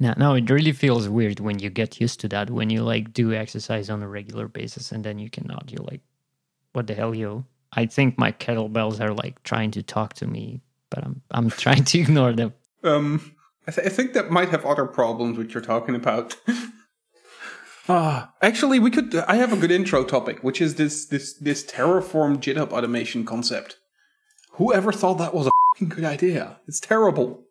No, no, it really feels weird when you get used to that. When you like do exercise on a regular basis and then you cannot. You're like, what the hell, yo? I think my kettlebells are like trying to talk to me, but I'm I'm trying to ignore them. Um, I, th- I think that might have other problems which you're talking about. Ah, actually, we could. I have a good intro topic, which is this this this Terraform GitHub automation concept. Whoever thought that was a good idea? It's terrible.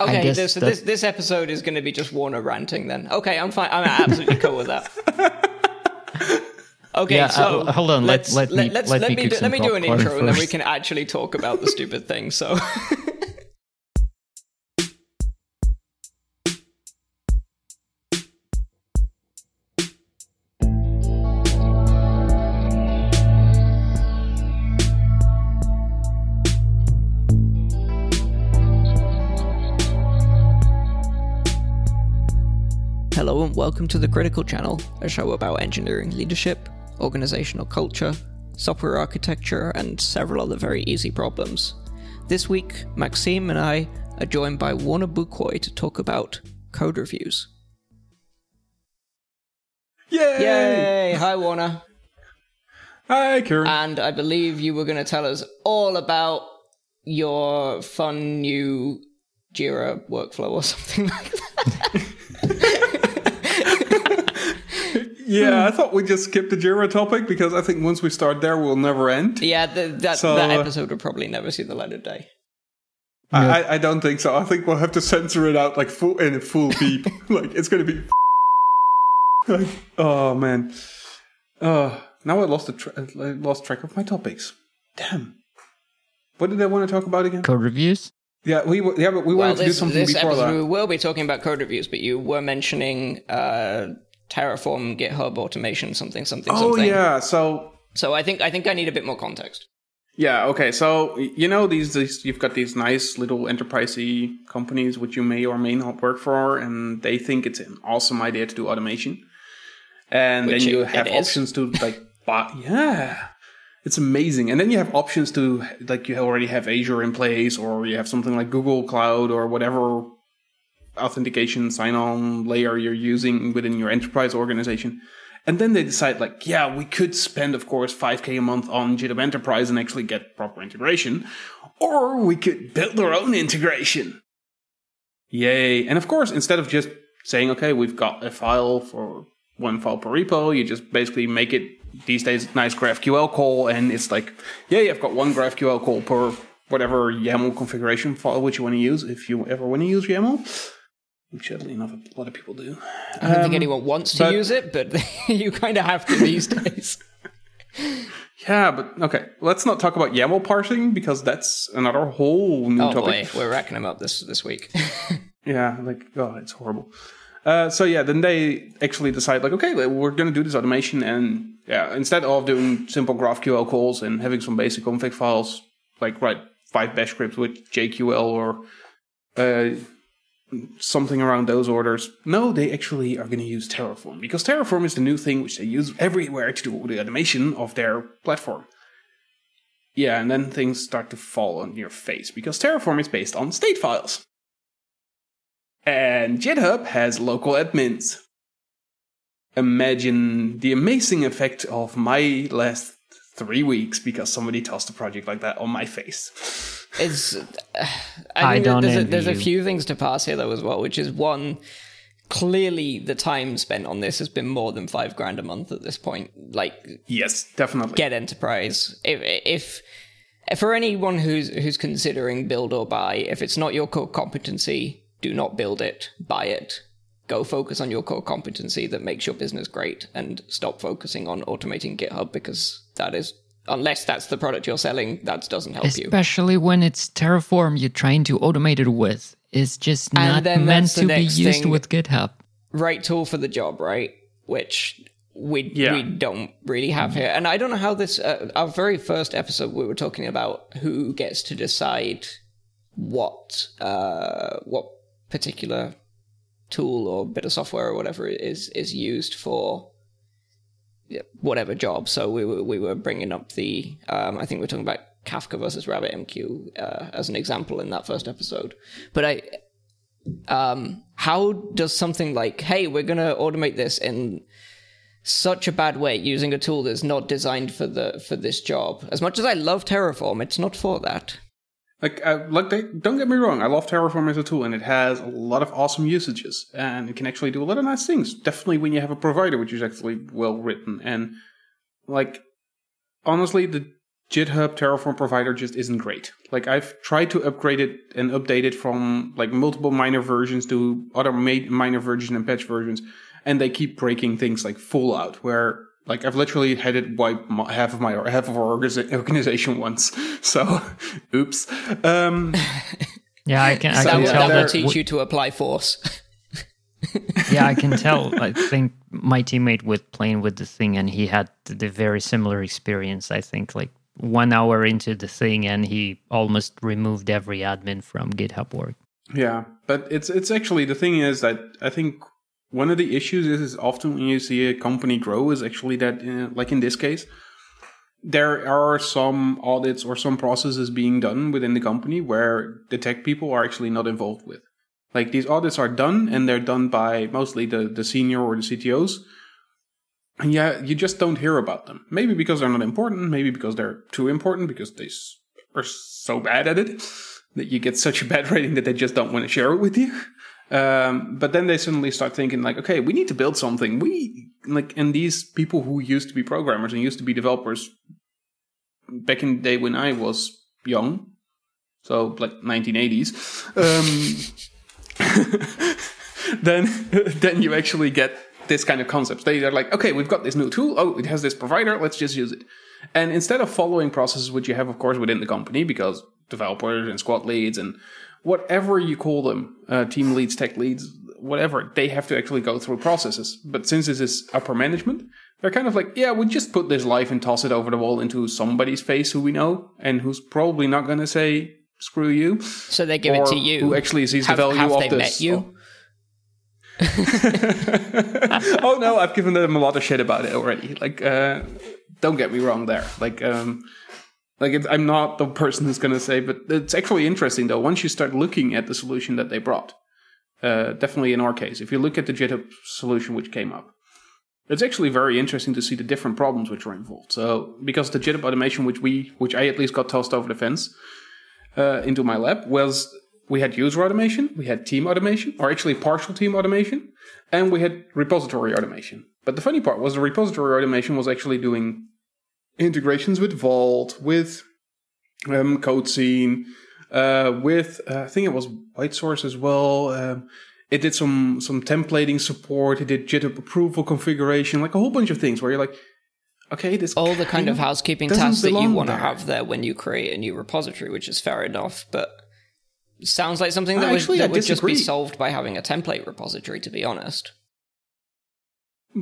Okay, this, that- this this episode is going to be just Warnar ranting. Then, okay, I'm fine. I'm absolutely cool with that. Okay, Yeah, so uh, hold on, let- let's, let me- let's, let let me do, let me do an intro, and then we can actually talk about the stupid thing. So, welcome to the Critical Channel, a show about engineering leadership, organizational culture, software architecture, and several other very easy problems. This week, Maxime and I are joined by Warnar Boekkooi to talk about code reviews. Yay! Yay! Hi, Warnar. Hi, Kieran. And I believe you were going to tell us all about your fun new Jira workflow or something like that. yeah, I thought we'd just skip the Jira topic because I think once we start there, we'll never end. yeah, the, that, So, that episode would probably never see the light of day. I, I, I don't think so. I think we'll have to censor it out like full in a full beep. like it's gonna be. like, oh man. Uh, now I lost the tra- I lost track of my topics. Damn. What did I want to talk about again? Code reviews? Yeah, we w- yeah, but we wanted to do this, something this before episode that. we will be talking about code reviews, but you were mentioning uh, Terraform, GitHub automation, something, something, Oh something. yeah, so So I think I think I need a bit more context. Yeah, okay. So you know these, these you've got these nice little enterprisey companies which you may or may not work for, and they think it's an awesome idea to do automation. And Which then you it- have it options to like buy yeah. It's amazing. And then you have options to like you already have Azure in place or you have something like Google Cloud or whatever authentication sign-on layer you're using within your enterprise organization. And then they decide, like, yeah, we could spend, of course, 5k a month on GitHub Enterprise and actually get proper integration, or we could build our own integration. Yay. And of course, instead of just saying, okay, we've got a file for one file per repo, you just basically make it these days nice GraphQL call, and it's like, yay, I've got one GraphQL call per whatever YAML configuration file which you want to use, if you ever want to use YAML. Which, oddly enough, a lot of people do. I don't think anyone wants to use it, but you kind of have to these days. Yeah, but okay. Let's not talk about YAML parsing because that's another whole new Oh topic. boy, we're racking them up this this week. Yeah, like oh, it's horrible. Uh, so yeah, then they actually decide like, okay, we're going to do this automation, and yeah, instead of doing simple GraphQL calls and having some basic config files, like write five Bash scripts with JQL or uh, something around those orders. No, they actually are going to use Terraform because Terraform is the new thing which they use everywhere to do the automation of their platform. Yeah, and then things start to fall on your face because Terraform is based on state files. And GitHub has local admins. Imagine the amazing effect of my last three weeks because somebody tossed a project like that on my face. It's. Uh, I I don't there's, a, envy there's a few things to pass here though as well, which is one. Clearly, the time spent on this has been more than five grand a month at this point. Like, Yes, definitely. get enterprise. If, if for anyone who's who's considering build or buy, if it's not your core competency, do not build it. Buy it. Go focus on your core competency that makes your business great, and stop focusing on automating GitHub because that is unless that's the product you're selling, that doesn't help you. Especially when it's Terraform you're trying to automate it with. It's just And not meant to be used thing. with GitHub. right tool for the job, right? Which we Yeah. we don't really have here. And I don't know how this. Uh, our very first episode, we were talking about who gets to decide what uh, what particular tool or bit of software or whatever is is used for yeah, whatever job. So we were we were bringing up the. Um, I think we are talking about Kafka versus RabbitMQ uh, as an example in that first episode. But I Um, how does something like, hey, we're going to automate this in such a bad way using a tool that's not designed for the for this job? As much as I love Terraform, it's not for that. Like, uh, like they, don't get me wrong, I love Terraform as a tool, and it has a lot of awesome usages, and it can actually do a lot of nice things. Definitely when you have a provider which is actually well written, and like honestly, the GitHub Terraform provider just isn't great. Like I've tried to upgrade it and update it from like multiple minor versions to other ma- minor versions and patch versions, and they keep breaking things like Fallout, where like I've literally had it wipe my, half of my half of our organization once. So, oops. Um, yeah, I can. I that can will, tell that will that. teach you to apply force. yeah, I can tell. I think my teammate was playing with the thing, and he had the very similar experience. I think like one hour into the thing, and he almost removed every admin from GitHub work. Yeah, but it's it's actually the thing is that I think one of the issues is, is often when you see a company grow is actually that uh, like in this case there are some audits or some processes being done within the company where the tech people are actually not involved with. Like these audits are done and they're done by mostly the, the senior or the ctos and yeah you just don't hear about them. Maybe because they're not important maybe because they're too important because they are so bad at it that you get such a bad rating that they just don't want to share it with you um, but then they suddenly start thinking like, okay, we need to build something. We like, and these people who used to be programmers and used to be developers back in the day when I was young, so like 1980s, um, then then you actually get this kind of concepts. They are like, okay, we've got this new tool. Oh, it has this provider. Let's just use it. And instead of following processes which you have, of course, within the company, because developers and squad leads and whatever you call them, uh, team leads, tech leads, whatever, they have to actually go through processes. But since this is upper management, they're kind of like, yeah, we just put this life and toss it over the wall into somebody's face who we know and who's probably not going to say screw you. So they give it to you. Who actually sees have, the value have of they this. Met you? oh no, I've given them a lot of shit about it already. Like, uh, don't get me wrong there. Like, um, like I'm not the person who's going to say, but it's actually interesting though. Once you start looking at the solution that they brought, uh, definitely in our case, if you look at the GitHub solution which came up, it's actually very interesting to see the different problems which were involved. So because the GitHub automation, which we, which I at least got tossed over the fence uh, into my lab, was we had user automation, we had team automation, or actually partial team automation, and we had repository automation. But the funny part was the repository automation was actually doing integrations with Vault, with um, CodeScene, uh, with uh, I think it was WhiteSource as well. Um, it did some some templating support. It did GitHub approval configuration, like a whole bunch of things where you're like, okay, this all the kind of housekeeping tasks that you want to have there when you create a new repository, which is fair enough, but sounds like something that, Actually, would, that would just be solved by having a template repository. To be honest,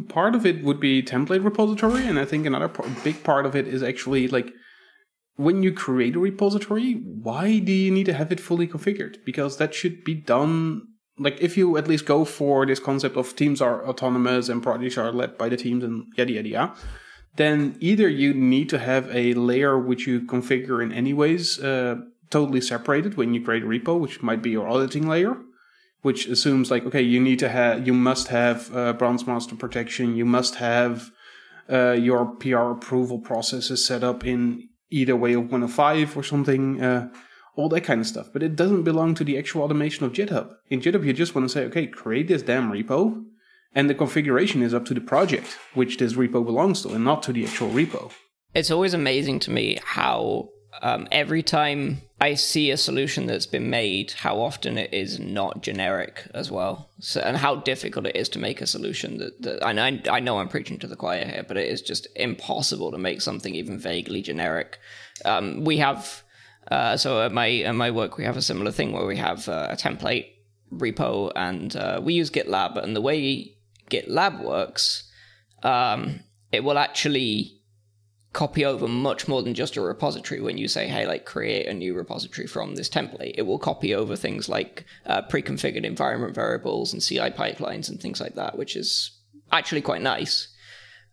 part of it would be template repository and i think another big part of it is actually like when you create a repository why do you need to have it fully configured? Because that should be done like if you at least go for this concept of teams are autonomous and projects are led by the teams and yada yada yada then either you need to have a layer which you configure in any ways uh, totally separated when you create a repo which might be your auditing layer which assumes like okay you need to have you must have uh, bronze master protection. You must have uh, your pr approval processes set up in either way of 105 or something uh, all that kind of stuff. But it doesn't belong to the actual automation of github. In github you just want to say okay create this damn repo and the configuration is up to the project which this repo belongs to and not to the actual repo. It's always amazing to me how um, every time I see a solution that's been made, how often it is not generic as well, so, and how difficult it is to make a solution that, that and I, I know I'm preaching to the choir here, but it is just impossible to make something even vaguely generic. Um, we have uh, so at my at my work we have a similar thing where we have uh, a template repo and uh, we use GitLab, and the way GitLab works, um, it will actually copy over much more than just a repository. When you say hey like create a new repository from this template it will copy over things like uh, pre-configured environment variables and ci pipelines and things like that which is actually quite nice.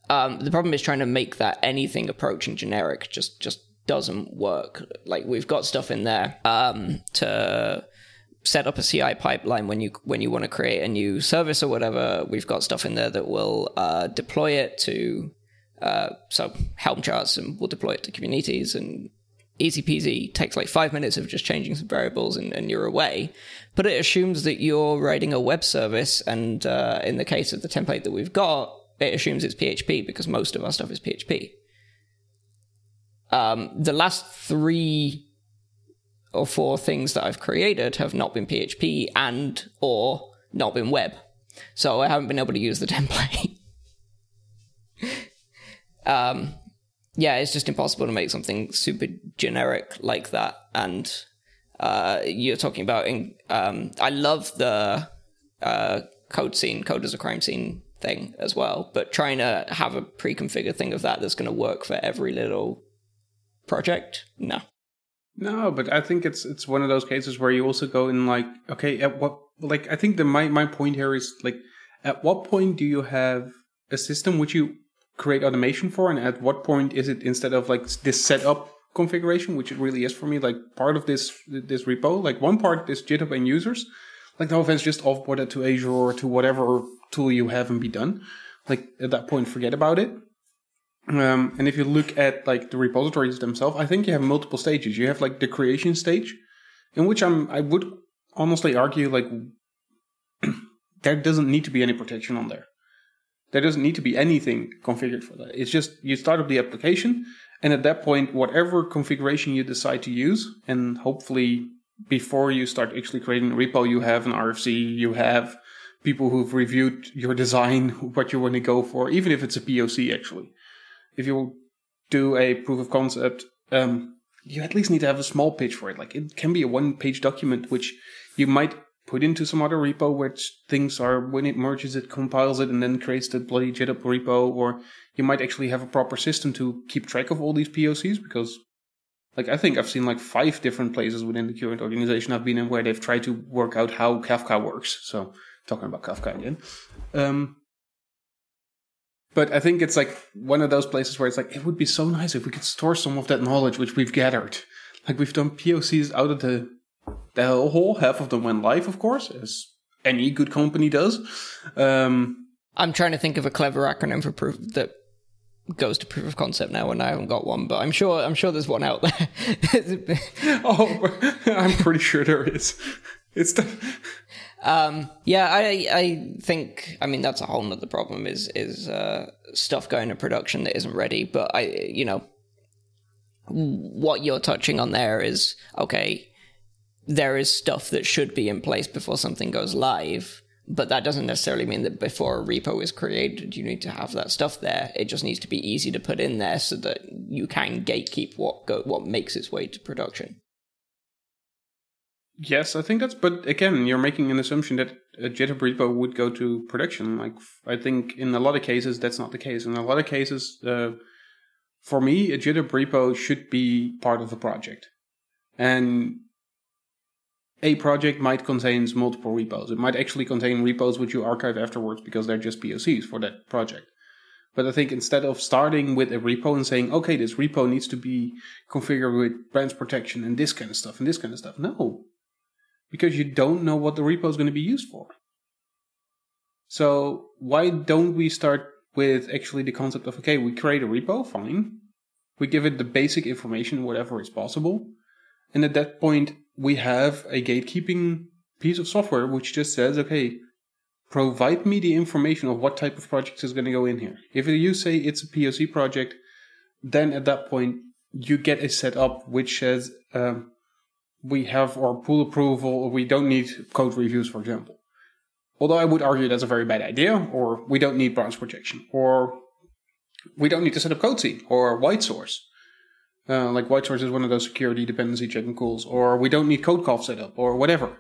Um, the problem is trying to make that anything approaching generic just just doesn't work. Like we've got stuff in there um, to set up a CI pipeline when you when you want to create a new service or whatever. We've got stuff in there that will uh, deploy it to uh, so Helm charts, and we'll deploy it to Kubernetes and easy peasy. Takes like five minutes of just changing some variables and, and you're away. But it assumes that you're writing a web service, and uh, in the case of the template that we've got, it assumes it's PHP because most of our stuff is PHP. Um, the last three or four things that I've created have not been PHP and or not been web. So I haven't been able to use the template. Um, yeah, it's just impossible to make something super generic like that. And uh, you're talking about, in, um, I love the uh, code scene, code as a crime scene thing as well, but trying to have a pre-configured thing of that that's going to work for every little project, no. No, but I think it's it's one of those cases where you also go in like, okay, at what like I think the my my point here is like, at what point do you have a system which you create automation for, and at what point is it instead of like this setup configuration, which it really is for me, like part of this this repo, like one part is GitHub and users, like no offense, just offboard it to Azure or to whatever tool you have and be done. Like at that point, forget about it. Um, and if you look at like the repositories themselves, I think you have multiple stages. You have like the creation stage, in which I'm I would honestly argue like there doesn't need to be any protection on there. There doesn't need to be anything configured for that. It's just you start up the application, and at that point, whatever configuration you decide to use, and hopefully before you start actually creating a repo, you have an RFC, you have people who've reviewed your design, what you want to go for, even if it's a POC actually if you do a proof of concept, um, you at least need to have a small pitch for it. Like it can be a one page document, which you might put into some other repo which things are when it merges it compiles it and then creates the bloody GitHub repo or you might actually have a proper system to keep track of all these POCs because like I think I've seen like five different places within the current organization I've been in where they've tried to work out how Kafka works. So talking about Kafka again. Um, but I think it's like one of those places where it's like, it would be so nice if we could store some of that knowledge which we've gathered. Like we've done POCs out of the, the whole, half of them went live, of course, as any good company does. Um, I'm trying to think of a clever acronym for proof that goes to proof of concept now, and I haven't got one, but I'm sure I'm sure there's one out there. oh, I'm pretty sure there is. It's the um, yeah, I I think I mean that's a whole nother problem is is uh, stuff going to production that isn't ready. But I you know what you're touching on there is okay. There is stuff that should be in place before something goes live, but that doesn't necessarily mean that before a repo is created, you need to have that stuff there. It just needs to be easy to put in there so that you can gatekeep what go, what makes its way to production. Yes, I think that's. But again, you're making an assumption that a GitHub repo would go to production. Like I think in a lot of cases that's not the case. In a lot of cases, uh, for me, a GitHub repo should be part of the project, and a project might contain multiple repos. It might actually contain repos which you archive afterwards because they're just POCs for that project. But I think instead of starting with a repo and saying, okay, this repo needs to be configured with branch protection and this kind of stuff and this kind of stuff, no because you don't know what the repo is going to be used for. So why don't we start with actually the concept of okay, we create a repo, fine. We give it the basic information, whatever is possible. And at that point, we have a gatekeeping piece of software which just says, okay, provide me the information of what type of project is going to go in here. If you say it's a POC project, then at that point, you get a setup which says, um, we have our pool approval, we don't need code reviews, for example. Although I would argue that's a very bad idea, or we don't need branch projection, or we don't need to set up code CodeCov or WhiteSource. Uh, like WhiteSource is one of those security dependency checking tools, or we don't need CodeCov setup, or whatever.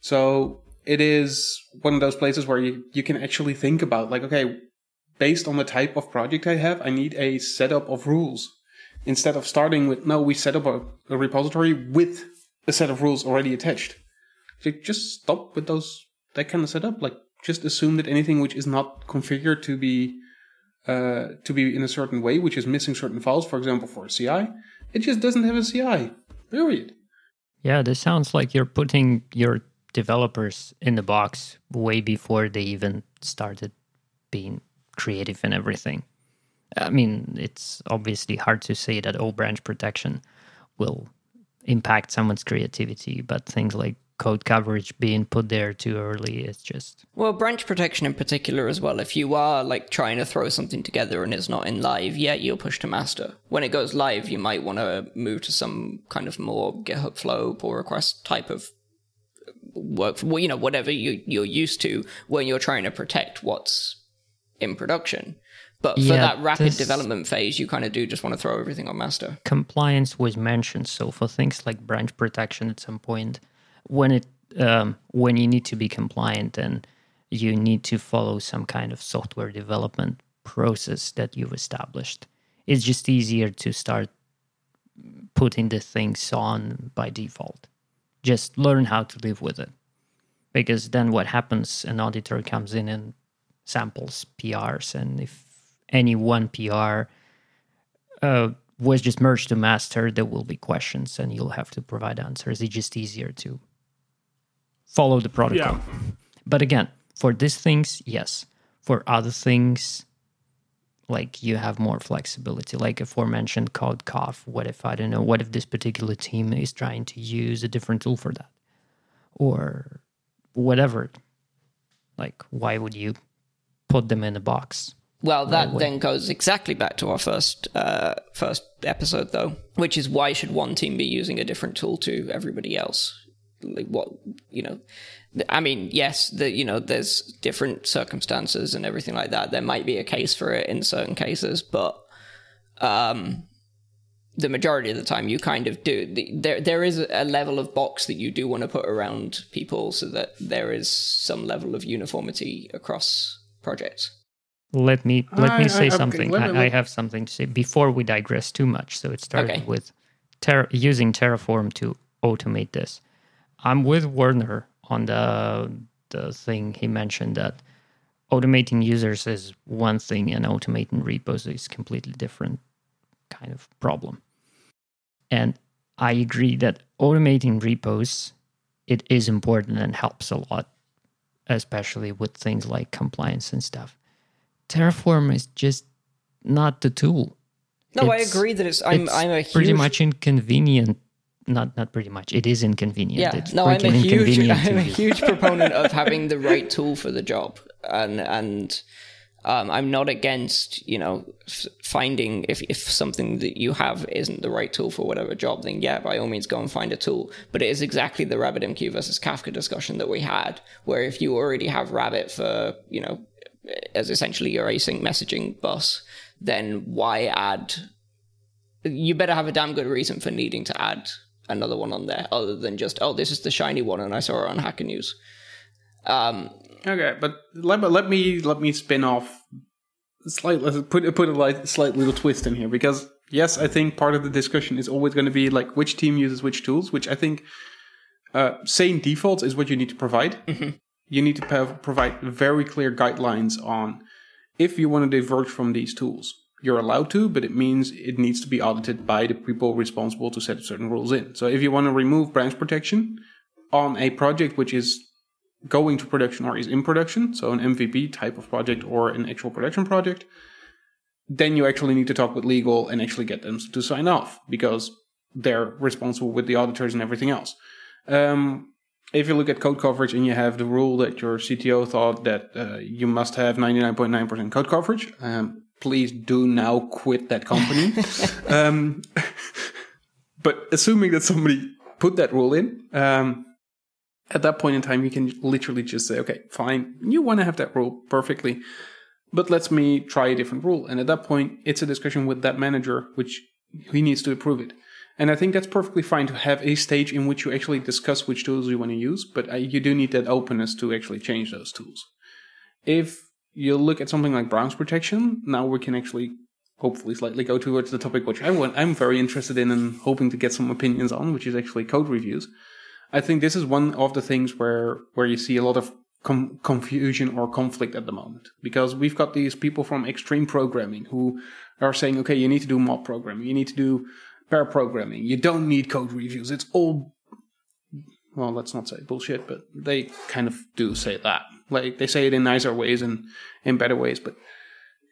So it is one of those places where you, you can actually think about like, okay, based on the type of project I have, I need a setup of rules. Instead of starting with no we set up a, a repository with a set of rules already attached. So just stop with those that kind of setup. Like just assume that anything which is not configured to be uh, to be in a certain way which is missing certain files for example for a ci it just doesn't have a ci period Yeah, this sounds like you're putting your developers in the box way before they even started being creative and everything. I mean, it's obviously hard to say that all branch protection will impact someone's creativity, but things like code coverage being put there too early. It's just well branch protection in particular as well if you are like trying to throw something together and it's not in live yet you'll push to master when it goes live you might want to move to some kind of more github flow pull request type of work well you know whatever you, you're used to when you're trying to protect what's in production but for Yeah, that rapid development phase you kind of do just want to throw everything on master compliance was mentioned. So for things like branch protection, at some point, when it um, when you need to be compliant, and you need to follow some kind of software development process that you've established. It's just easier to start putting the things on by default. Just learn how to live with it, because then what happens? An auditor comes in and samples PRs, and if any one PR uh, was just merged to master, there will be questions and you'll have to provide answers. It's just easier to follow the protocol. Yeah. But again, for these things, yes. For other things, like you have more flexibility, like aforementioned CodeCov. What if I don't know? What if this particular team is trying to use a different tool for that, or whatever? Like, why would you put them in a box? Well, that way. then goes exactly back to our first uh, first episode, though, which is why should one team be using a different tool to everybody else? Like what you know, I mean, yes, the you know, there's different circumstances and everything like that. There might be a case for it in certain cases, but um, the majority of the time, you kind of do. The, there there is a level of box that you do want to put around people so that there is some level of uniformity across projects. Let me let I- me say okay, something. let me- I, I have something to say before we digress too much. So it started Okay. with ter- using Terraform to automate this. I'm with Werner on the the thing he mentioned that automating users is one thing and automating repos is completely different kind of problem. And I agree that automating repos it is important and helps a lot, especially with things like compliance and stuff. Terraform is just not the tool. No, I agree that it's. I'm. it's I'm a huge. pretty much inconvenient. Not not pretty much. It is inconvenient. Yeah. It's No, I'm a huge. I'm a huge proponent of having the right tool for the job, and and um, I'm not against you know f- finding if if something that you have isn't the right tool for whatever job, then yeah, by all means go and find a tool. But it is exactly the RabbitMQ versus Kafka discussion that we had, where if you already have Rabbit for you know as essentially your async messaging bus, then why add you better have a damn good reason for needing to add another one on there other than just oh this is the shiny one and i saw it on hacker news um Okay, but let, let me let me spin off slightly put put a light, slight little twist in here because yes, I think part of the discussion is always going to be like which team uses which tools, which I think uh, saying defaults is what you need to provide. You need to pav- provide very clear guidelines on if you want to diverge from these tools. You're allowed to, but it means it needs to be audited by the people responsible to set certain rules in. So if you want to remove branch protection on a project which is going to production or is in production, so an MVP type of project or an actual production project, then you actually need to talk with legal and actually get them to sign off because they're responsible with the auditors and everything else. Um, if you look at code coverage and you have the rule that your CTO thought that uh, you must have 99.9% code coverage, um, please do now quit that company. um, but assuming that somebody put that rule in, um, at that point in time, you can literally just say, okay, fine, you want to have that rule perfectly, but let's me try a different rule. And at that point, it's a discussion with that manager, which he needs to approve it. And I think that's perfectly fine to have a stage in which you actually discuss which tools you want to use, but uh, you do need that openness to actually change those tools. If you look at something like browse protection, now we can actually hopefully slightly go towards the topic which I want, I'm very interested in and hoping to get some opinions on, which is actually code reviews. I think this is one of the things where where you see a lot of com- confusion or conflict at the moment because we've got these people from extreme programming who are saying, okay, you need to do mob programming, you need to do pair programming, you don't need code reviews. It's all well, let's not say bullshit, but they kind of do say that. Like they say it in nicer ways and in better ways, but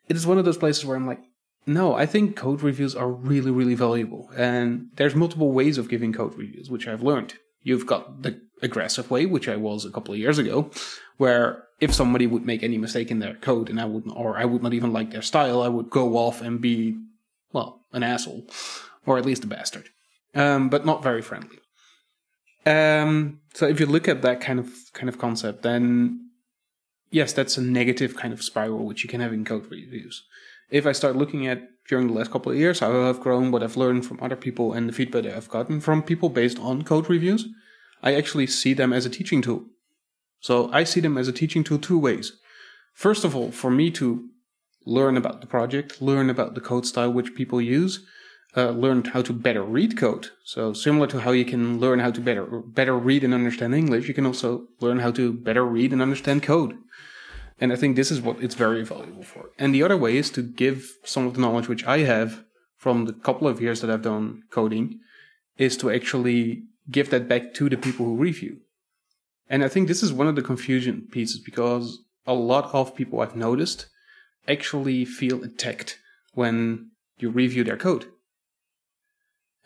it is one of those places where I'm like, no, I think code reviews are really, really valuable. And there's multiple ways of giving code reviews, which I've learned. You've got the aggressive way, which I was a couple of years ago, where if somebody would make any mistake in their code and I would or I would not even like their style, I would go off and be, well, an asshole, or at least a bastard. Um, but not very friendly. Um, so if you look at that kind of kind of concept, then yes, that's a negative kind of spiral which you can have in code reviews. If I start looking at during the last couple of years how I've grown, what I've learned from other people, and the feedback that I've gotten from people based on code reviews, I actually see them as a teaching tool. So I see them as a teaching tool two ways. First of all, for me to learn about the project, learn about the code style which people use, uh, learned how to better read code. So similar to how you can learn how to better better read and understand English, you can also learn how to better read and understand code. And I think this is what it's very valuable for. And the other way is to give some of the knowledge which I have from the couple of years that I've done coding, is to actually give that back to the people who review. And I think this is one of the confusion pieces because a lot of people I've noticed actually feel attacked when you review their code.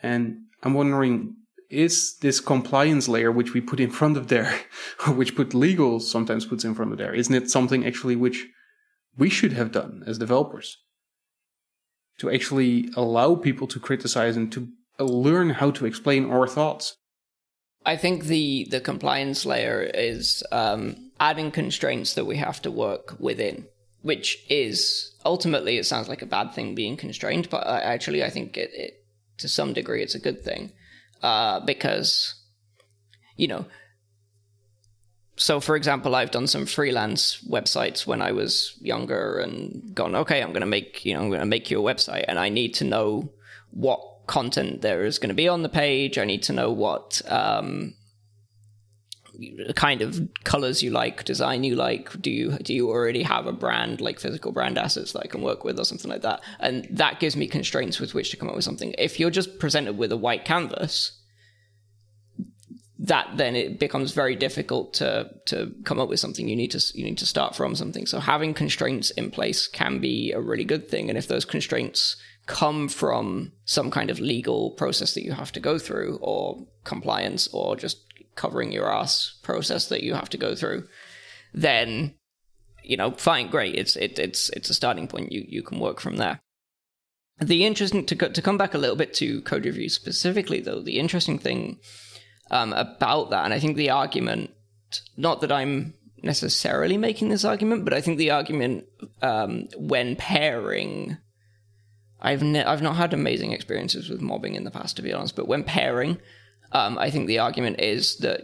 And I'm wondering, is this compliance layer which we put in front of there, which put legal sometimes puts in front of there, isn't it something actually which we should have done as developers? To actually allow people to criticize and to learn how to explain our thoughts. I think the the compliance layer is um, adding constraints that we have to work within, which is ultimately it sounds like a bad thing being constrained, but actually I think it, it to some degree it's a good thing uh, because you know so for example i've done some freelance websites when i was younger and gone okay i'm going to make you know i'm going to make you a website and i need to know what content there is going to be on the page. I need to know what um, kind of colors you like, design you like. Do you do you already have a brand like physical brand assets that I can work with or something like that? And that gives me constraints with which to come up with something. If you're just presented with a white canvas, that then it becomes very difficult to to come up with something. You need to you need to start from something. So having constraints in place can be a really good thing. And if those constraints come from some kind of legal process that you have to go through or compliance or just covering your ass process that you have to go through, then you know, fine, great. It's it, it's it's a starting point. You you can work from there. The interesting to to come back a little bit to code review specifically, though, the interesting thing um, about that, and I think the argument, not that I'm necessarily making this argument, but I think the argument um, when pairing, I've ne- I've not had amazing experiences with mobbing in the past, to be honest. But when pairing, um, I think the argument is that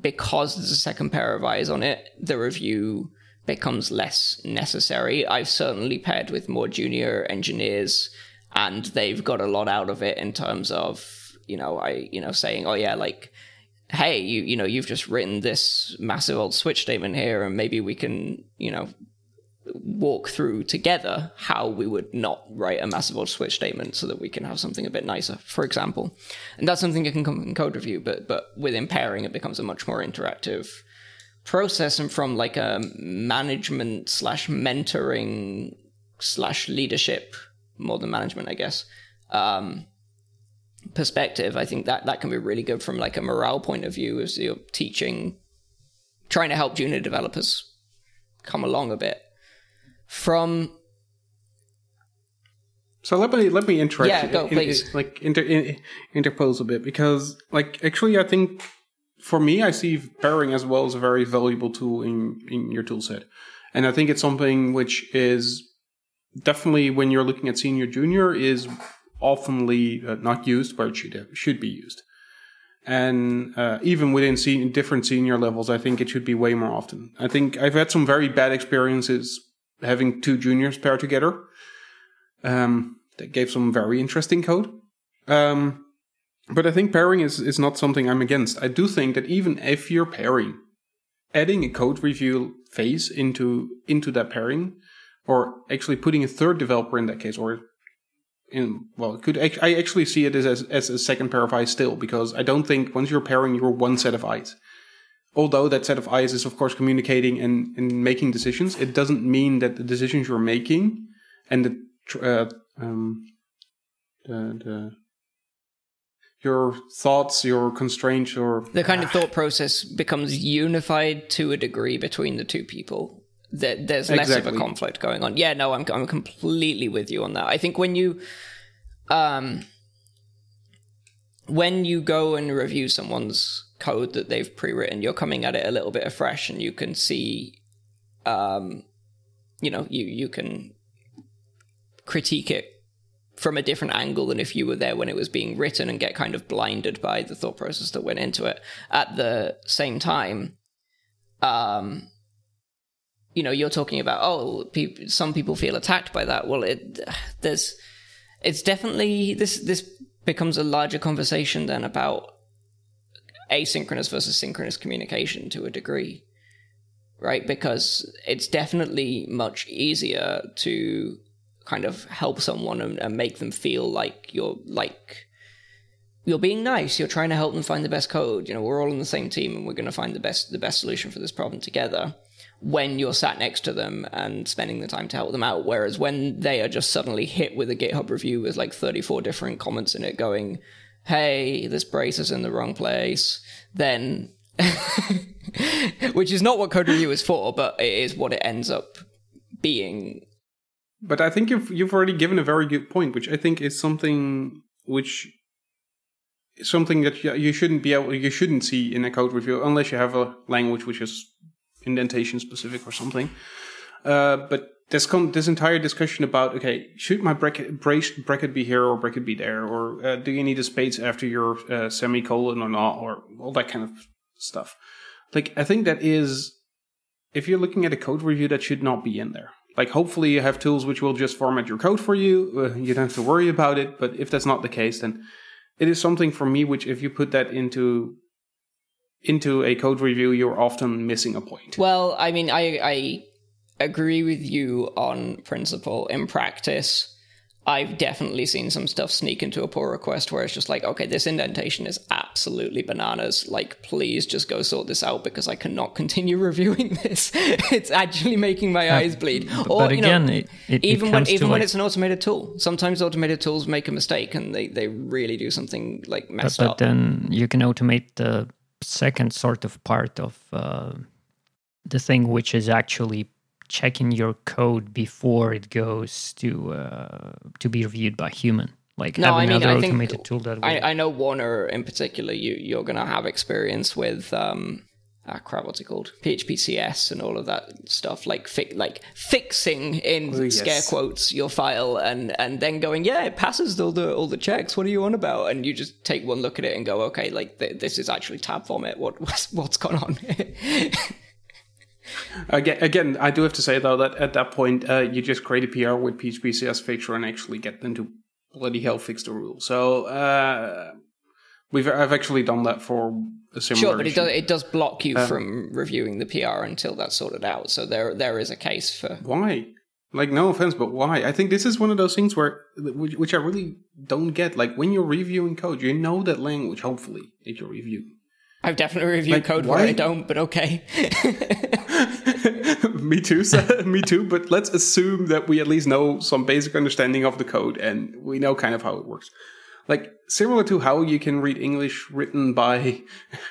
because there's a second pair of eyes on it, the review becomes less necessary. I've certainly paired with more junior engineers, and they've got a lot out of it in terms of you know I you know saying oh yeah like hey you you know you've just written this massive old switch statement here and maybe we can you know walk through together how we would not write a massive old switch statement so that we can have something a bit nicer, for example. And that's something that can come in code review, but but within pairing it becomes a much more interactive process and from like a management slash mentoring slash leadership more than management, I guess. Um, perspective, I think that that can be really good from like a morale point of view as you're teaching, trying to help junior developers come along a bit from so let me let me interrupt. Yeah, go please. In, like inter, in, interpose a bit because, like, actually, I think for me, I see pairing as well as a very valuable tool in in your tool set, and I think it's something which is definitely when you're looking at senior junior is oftenly uh, not used, but it should should be used. And uh, even within sen- different senior levels, I think it should be way more often. I think I've had some very bad experiences having two juniors pair together. Um, that gave some very interesting code. Um, but I think pairing is, is not something I'm against. I do think that even if you're pairing, adding a code review phase into into that pairing, or actually putting a third developer in that case, or in well, could I actually see it as as a second pair of eyes still because I don't think once you're pairing, you're one set of eyes. Although that set of eyes is of course communicating and, and making decisions, it doesn't mean that the decisions you're making and the uh, um, the, the your thoughts, your constraints, your the kind of thought process becomes unified to a degree between the two people. That there's less of a conflict going on. Yeah, no, I'm I'm completely with you on that. I think when you um when you go and review someone's code that they've pre-written, you're coming at it a little bit afresh and you can see um you know, you you can critique it from a different angle than if you were there when it was being written and get kind of blinded by the thought process that went into it. At the same time, um, you know, you're talking about oh, peop some people feel attacked by that. Well, it there's it's definitely this this becomes a larger conversation than about asynchronous versus synchronous communication to a degree right? Because it's definitely much easier to kind of help someone and, and make them feel like you're like you're being nice you're trying to help them find the best code. You know we're all on the same team and we're going to find the best the best solution for this problem together when you're sat next to them and spending the time to help them out. Whereas when they are just suddenly hit with a github review with like 34 different comments in it going hey this brace is in the wrong place then which is not what code review is for but it is what it ends up being But I think you've you've already given a very good point, which I think is something which something that you shouldn't be able you shouldn't see in a code review unless you have a language which is indentation specific or something. Uh, but this con- this entire discussion about okay, should my bracket brace bracket be here or bracket be there, or uh, do you need a space after your uh, semicolon or not, or all that kind of stuff. Like I think that is if you're looking at a code review, that should not be in there. Like, hopefully, you have tools which will just format your code for you. Uh, you don't have to worry about it. But if that's not the case, then it is something for me which, if you put that into into a code review, you're often missing a point. Well, I mean, I I agree with you on principle. In practice, I've definitely seen some stuff sneak into a pull request where it's just like, okay, this indentation is absolutely bananas. Like, please just go sort this out because I cannot continue reviewing this. it's actually making my eyes bleed. Or, but you know, again, it, it, it even when comes to, even when like- it's an automated tool, sometimes automated tools make a mistake and they, they really do something like but, messed but up. then you can automate the second sort of part of uh, the thing, which is actually checking your code before it goes to uh, to be reviewed by human. Like No, I having mean, another I think automated tool that will, I, I know Warnar in particular. You you're gonna have experience with um, ah crap, what's it called? PHPCS and all of that stuff, like fi- like fixing in Oh, yes. scare quotes your file and and then going, yeah, it passes all the all the checks. What are you on about? And you just take one look at it and go, okay, like th- this is actually tab vomit. What what's, what's gone on? Again, again, I do have to say though that at that point, uh, you just create a PR with PHP CS Fixer and actually get them to bloody hell fix the rule. So uh, we've I've actually done that for a similar. sure, but it does it does block Um, you from reviewing the PR until that's sorted out. So there there is a case for why like no offense but why i think this is one of those things where which, which i really don't get like when you're reviewing code you know that language hopefully that you're reviewing I've definitely reviewed Like, code where I don't, but okay. me too me too but let's assume that we at least know some basic understanding of the code and we know kind of how it works. Like similar to how you can read english written by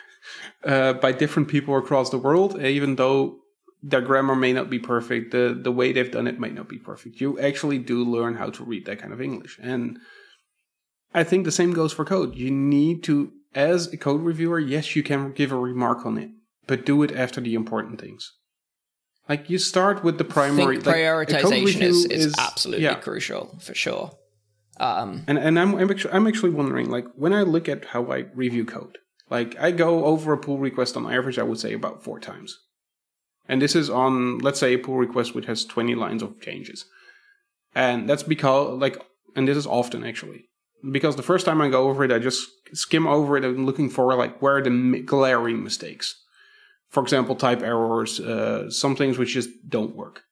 uh, by different people across the world even though their grammar may not be perfect the the way they've done it might not be perfect. You actually do learn how to read that kind of english and i think the same goes for code. You need to as a code reviewer yes you can give a remark on it but do it after the important things like you start with the primary think like, a code prioritization is, is, absolutely yeah. crucial for sure. Um, And and I'm I'm actually, I'm actually wondering like when I look at how I review code, like I go over a pull request on average, I would say about four times. And this is on let's say a pull request which has 20 lines of changes. And that's because like and this is often actually because the first time I go over it, I just skim over it and looking for like where the glaring mistakes. For example, type errors, uh, some things which just don't work.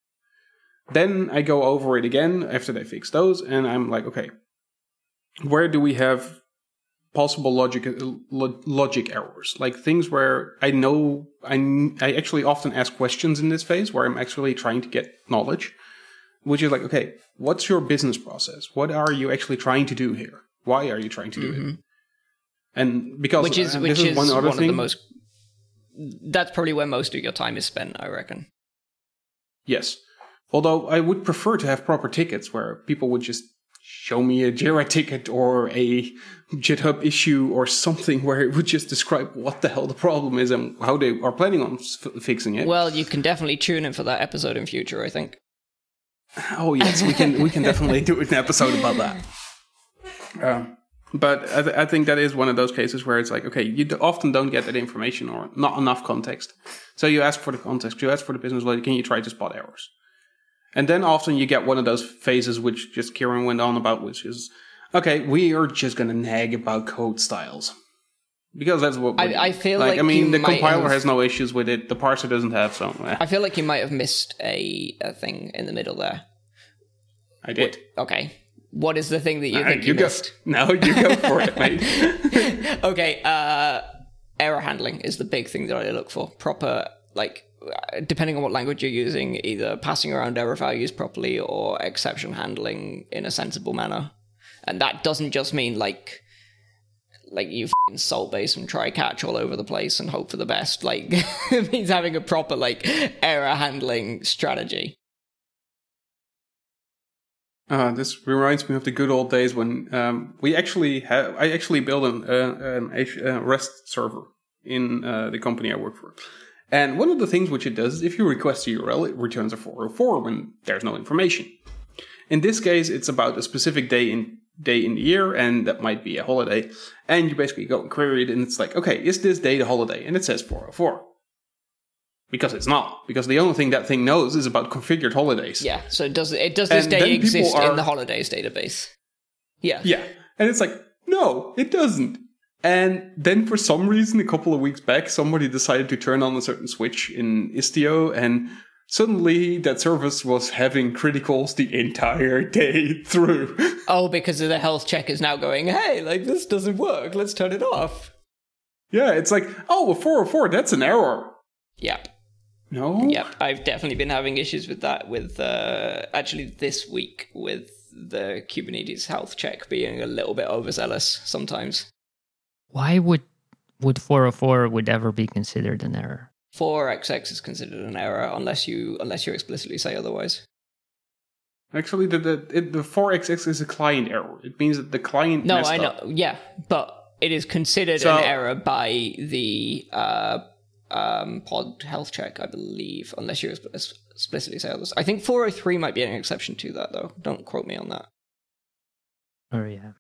Then I go over it again after they fix those, and I'm like, okay, where do we have possible logic lo- logic errors, like things where I know I I actually often ask questions in this phase where I'm actually trying to get knowledge, which is like, okay, what's your business process? What are you actually trying to do here? Why are you trying to do Mm-hmm. it? And because which is which this is one one, other of thing. the most. That's probably where most of your time is spent, I reckon. Yes. Although I would prefer to have proper tickets where people would just show me a Jira ticket or a GitHub issue or something where it would just describe what the hell the problem is and how they are planning on f- fixing it. Well, you can definitely tune in for that episode in future. I think. Oh yes, we can we can definitely do an episode about that. Um, but I, th- I think that is one of those cases where it's like, okay, you d- often don't get that information or not enough context. So you ask for the context, you ask for the business logic, and you try to spot errors. And then often you get one of those phases which just Kieran went on about, which is, okay, we are just going to nag about code styles. Because that's what I- I feel like I mean, the compiler have- has no issues with it. The parser doesn't have, so eh, I feel like you might have missed a, a thing in the middle there. I did. Okay. What is the thing that you think you, go. missed? No, you go for it, mate. okay, uh, error handling is the big thing that I look for. Proper, like, uh, depending on what language you're using, either passing around error values properly or exception handling in a sensible manner. And that doesn't just mean like, like you salt base and try catch all over the place and hope for the best. Like, it means having a proper like error handling strategy. Uh, this reminds me of the good old days when um, we actually have. I actually built an, uh, an uh, REST server in uh, the company I work for. And one of the things which it does is if you request a URL, it returns a 404 when there's no information. In this case, it's about a specific day in day in the year, and that might be a holiday. And you basically go and query it, and it's like, okay, is this day the holiday? And it says 404. Because it's not. Because the only thing that thing knows is about configured holidays. Yeah. So it does it does this And day exist are- in the holidays database? Yeah. Yeah. And it's like, no, it doesn't. And then for some reason, a couple of weeks back, somebody decided to turn on a certain switch in Istio, and suddenly that service was having criticals the entire day through. Oh, because of the health check is now going, hey, like this doesn't work. Let's turn it off. yeah, it's like, oh, a 404, that's an error. Yep. No? Yep. I've definitely been having issues with that with uh actually this week with the Kubernetes health check being a little bit overzealous sometimes. Why would would 404 would ever be considered an error? 4xx is considered an error unless you unless you explicitly say otherwise. Actually, the, the, it, the 4xx is a client error. It means that the client No, I know. up. Yeah, but it is considered So- an error by the uh, um, pod health check, I believe, unless you explicitly say others. I think 403 might be an exception to that, though. Don't quote me on that. Oh yeah.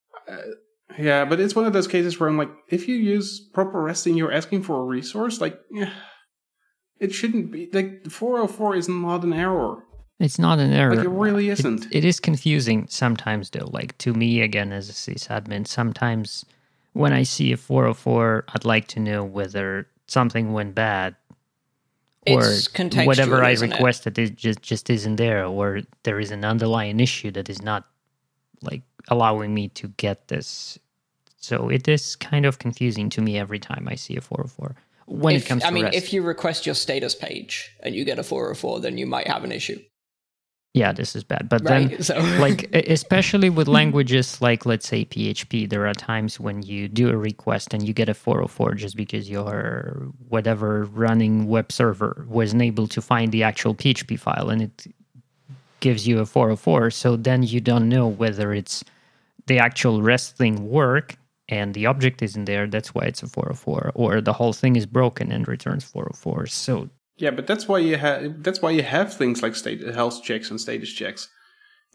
Yeah, but it's one of those cases where I'm like, if you use proper resting, you're asking for a resource. Like, yeah, it shouldn't be. Like, 404 is not an error. It's not an error. Like, it really isn't. It is confusing sometimes, though. Like to me, again, as a sysadmin, sometimes when I see a 404, I'd like to know whether something went bad or whatever I isn't it? it just just isn't there, or there is an underlying issue that is not like allowing me to get this. So it is kind of confusing to me every time I see a 404 when If- it comes I mean, REST. if you request your status page and you get a 404, then you might have an issue. yeah, this is bad. But Right? then so, like especially with languages like let's say php there are times when you do a request and you get a 404 just because your whatever running web server wasn't able to find the actual php file and it gives you a 404 so then you don't know whether it's the actual rest thing work and the object isn't there that's why it's a 404 or the whole thing is broken and returns 404 so Yeah, but that's why you have that's why you have things like state health checks and status checks.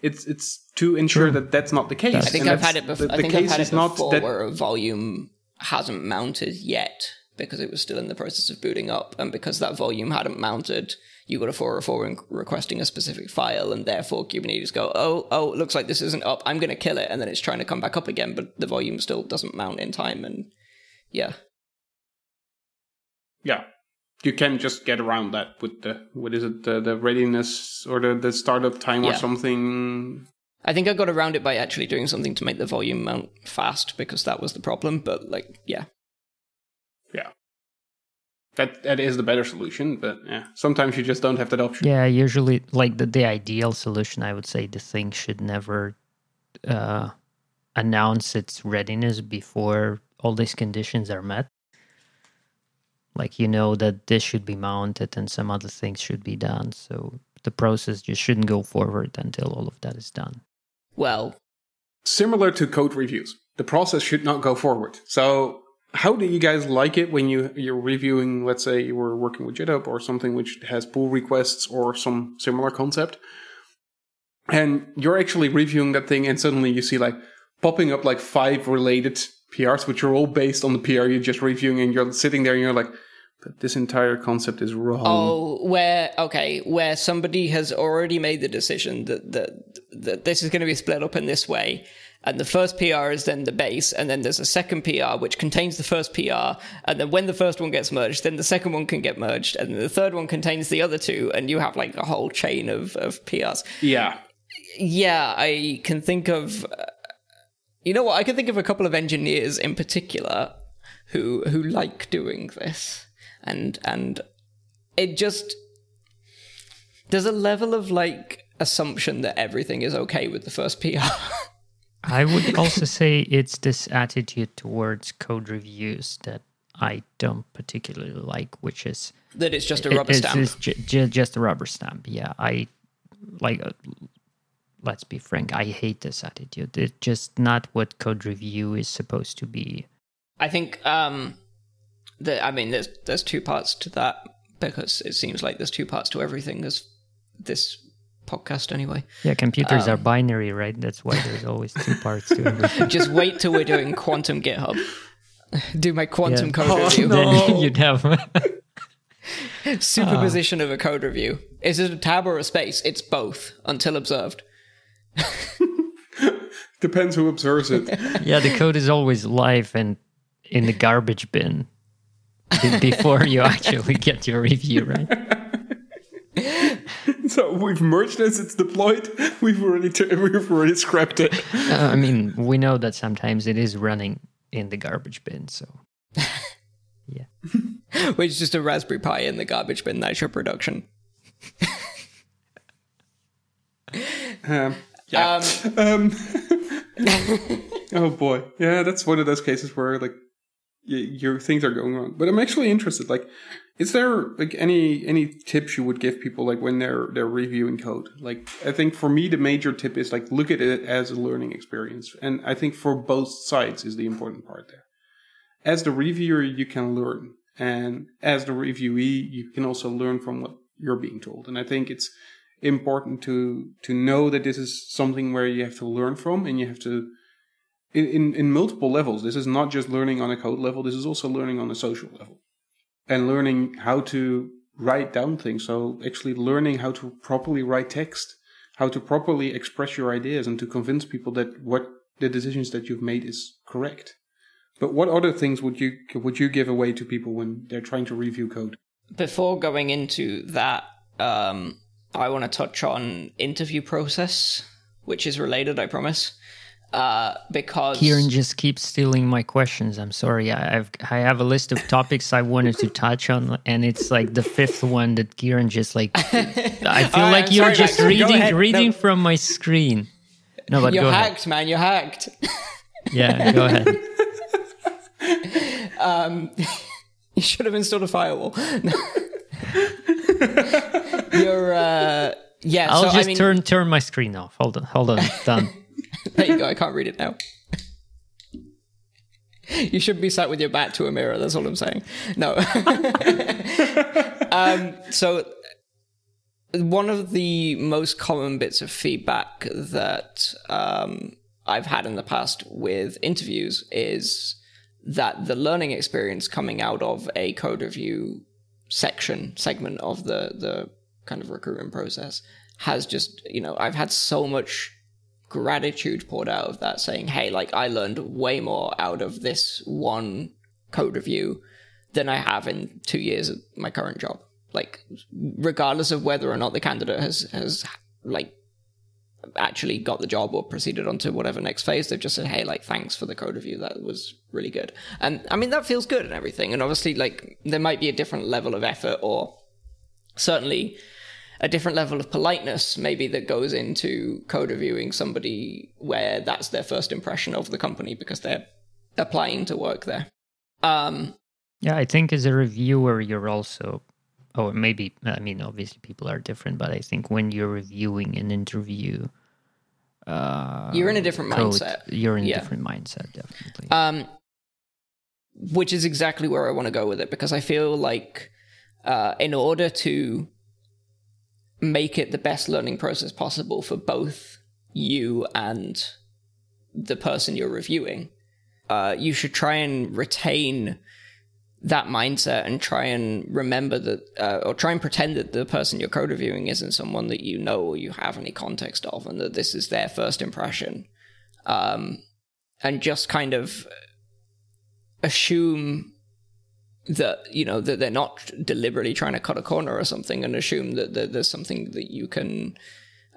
It's it's to ensure True. that that's not the case. I think And I've had it before. The, I think case I've had is it not before that where a volume hasn't mounted yet because it was still in the process of booting up, and because that volume hadn't mounted, you got a 404 in requesting a specific file, and therefore Kubernetes go, oh, oh, it looks like this isn't up. I'm going to kill it, and then it's trying to come back up again, but the volume still doesn't mount in time, and yeah, yeah. You can just get around that with the what is it the, the readiness or the, the startup time or something. I think I got around it by actually doing something to make the volume mount fast because that was the problem. But like, yeah, Yeah. That that is the better solution, but yeah, sometimes you just don't have that option. Yeah, usually, like the, the ideal solution, I would say the thing should never uh, announce its readiness before all these conditions are met. Like, you know that this should be mounted and some other things should be done. So the process just shouldn't go forward until all of that is done. well, Similar to code reviews, the process should not go forward. So, how do you guys like it when you you're reviewing? Let's say you were working with GitHub or something which has pull requests or some similar concept, and you're actually reviewing that thing, and suddenly you see like popping up like five related PRs, which are all based on the PR you're just reviewing, and you're sitting there and you're like, "But this entire concept is wrong." oh, where okay, where somebody has already made the decision that that that this is going to be split up in this way. And the first PR is then the base, and then there's a second PR which contains the first PR, and then when the first one gets merged, then the second one can get merged, and then the third one contains the other two, and you have like a whole chain of, of PRs. Yeah, Yeah, I can think of. Uh, you know what? I can think of a couple of engineers in particular who who like doing this, and and it just there's a level of like assumption that everything is okay with the first PR. I would also say it's this attitude towards code reviews that I don't particularly like, which is that it's just a it- rubber it's, stamp. it's ju- just a rubber stamp. Yeah, I like. Uh, let's be frank. I hate this attitude. It's just not what code review is supposed to be. I think um that I mean there's there's two parts to that because it seems like there's two parts to everything. There's this podcast anyway. Yeah, computers Um, are binary, right? That's why there's always two parts to everything. Just wait till we're doing quantum GitHub. Do my quantum Yeah. code Oh, review. no. then you'd have. Superposition of a code review. Is it a tab or a space? It's both until observed. depends who observes it. yeah, the code is always live and in the garbage bin before you actually get your review, right? so we've merged as it's deployed. We've already t- we've already scrapped it. Uh, I mean, we know that sometimes it is running in the garbage bin, so yeah. Which is just a Raspberry Pi in the garbage bin. That's your production. Um, yeah. Um, oh boy, yeah, that's one of those cases where like your things are going wrong. But I'm actually interested. Like, is there like any any tips you would give people like when they're they're reviewing code? Like, I think for me the major tip is like look at it as a learning experience, and I think for both sides is the important part there. As the reviewer, you can learn, and as the reviewee, you can also learn from what you're being told. And I think it's important to to know that this is something where you have to learn from and you have to in, in in multiple levels this is not just learning on a code level this is also learning on a social level and learning how to write down things. So actually learning how to properly write text how to properly express your ideas and to convince people that what the decisions that you've made is correct. But what other things would you would you give away to people when they're trying to review code? Before going into that, um, I want to touch on interview process, which is related, I promise. Uh, because Kieran just keeps stealing my questions. I'm sorry. I, I've I have a list of topics I wanted to touch on, and it's like the fifth one that Kieran just like. I feel Alright, like I'm you're sorry, just Max. Reading reading No. from my screen. No, but you're go ahead. hacked, man. You're hacked. Yeah, go ahead. um, You should have installed a firewall. You're, uh, yeah. I'll so just I mean, turn turn my screen off. Hold on, hold on. Done. there you go. I can't read it now. you shouldn't be sat with your back to a mirror. That's all I'm saying. No. um, so one of the most common bits of feedback that um, I've had in the past with interviews is that the learning experience coming out of a code review section segment of the the kind of recruitment process has just you know I've had so much gratitude poured out of that saying hey like I learned way more out of this one code review than I have in 2 years of my current job like regardless of whether or not the candidate has has like actually got the job or proceeded on to whatever next phase. They've just said, "Hey, like, thanks for the code review. That was really good." And I mean, that feels good and everything. And obviously, like, there might be a different level of effort, or certainly a different level of politeness, maybe that goes into code reviewing somebody where that's their first impression of the company because they're applying to work there. Um, yeah, I think as a reviewer, you're also or maybe I mean obviously people are different, but I think when you're reviewing an interview, uh, you're in a different code, mindset. You're in yeah. a different mindset, definitely. Um, which is exactly where I want to go with it because I feel like uh, in order to make it the best learning process possible for both you and the person you're reviewing, uh, you should try and retain that mindset and try and remember that, uh, or try and pretend that the person you're code reviewing isn't someone that you know or you have any context of, and that this is their first impression. Um, and just kind of assume that you know that they're not deliberately trying to cut a corner or something, and assume that, that there's something that you can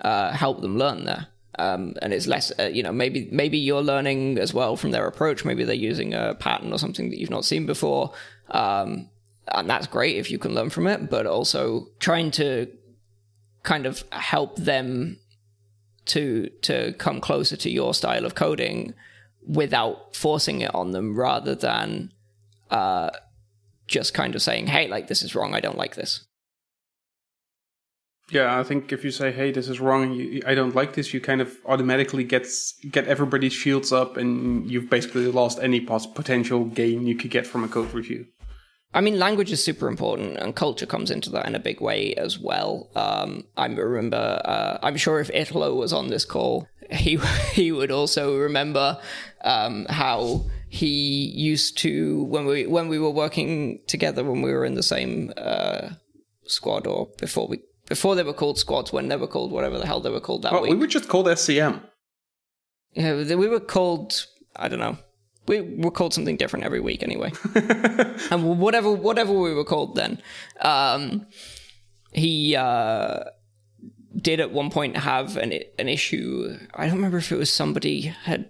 uh, help them learn there. Um, and it's less, uh, you know, maybe maybe you're learning as well from their approach. Maybe they're using a pattern or something that you've not seen before, um, and that's great if you can learn from it, but also trying to kind of help them to to come closer to your style of coding without forcing it on them rather than uh, just kind of saying, hey, like this is wrong, I don't like this. Yeah, I think if you say, "Hey, this is wrong," you, I don't like this, you kind of automatically get get everybody's shields up, and you've basically lost any potential gain you could get from a code review. I mean, language is super important, and culture comes into that in a big way as well. Um, I remember, uh, I'm sure if Italo was on this call, he he would also remember um, how he used to when we when we were working together when we were in the same uh, squad or before we before they were called squads when they were called whatever the hell they were called that well, week. We were just called SCM. Yeah, we were called I don't know we were called something different every week anyway. and whatever whatever we were called then, um, he uh, did at one point have an an issue. I don't remember if it was somebody had.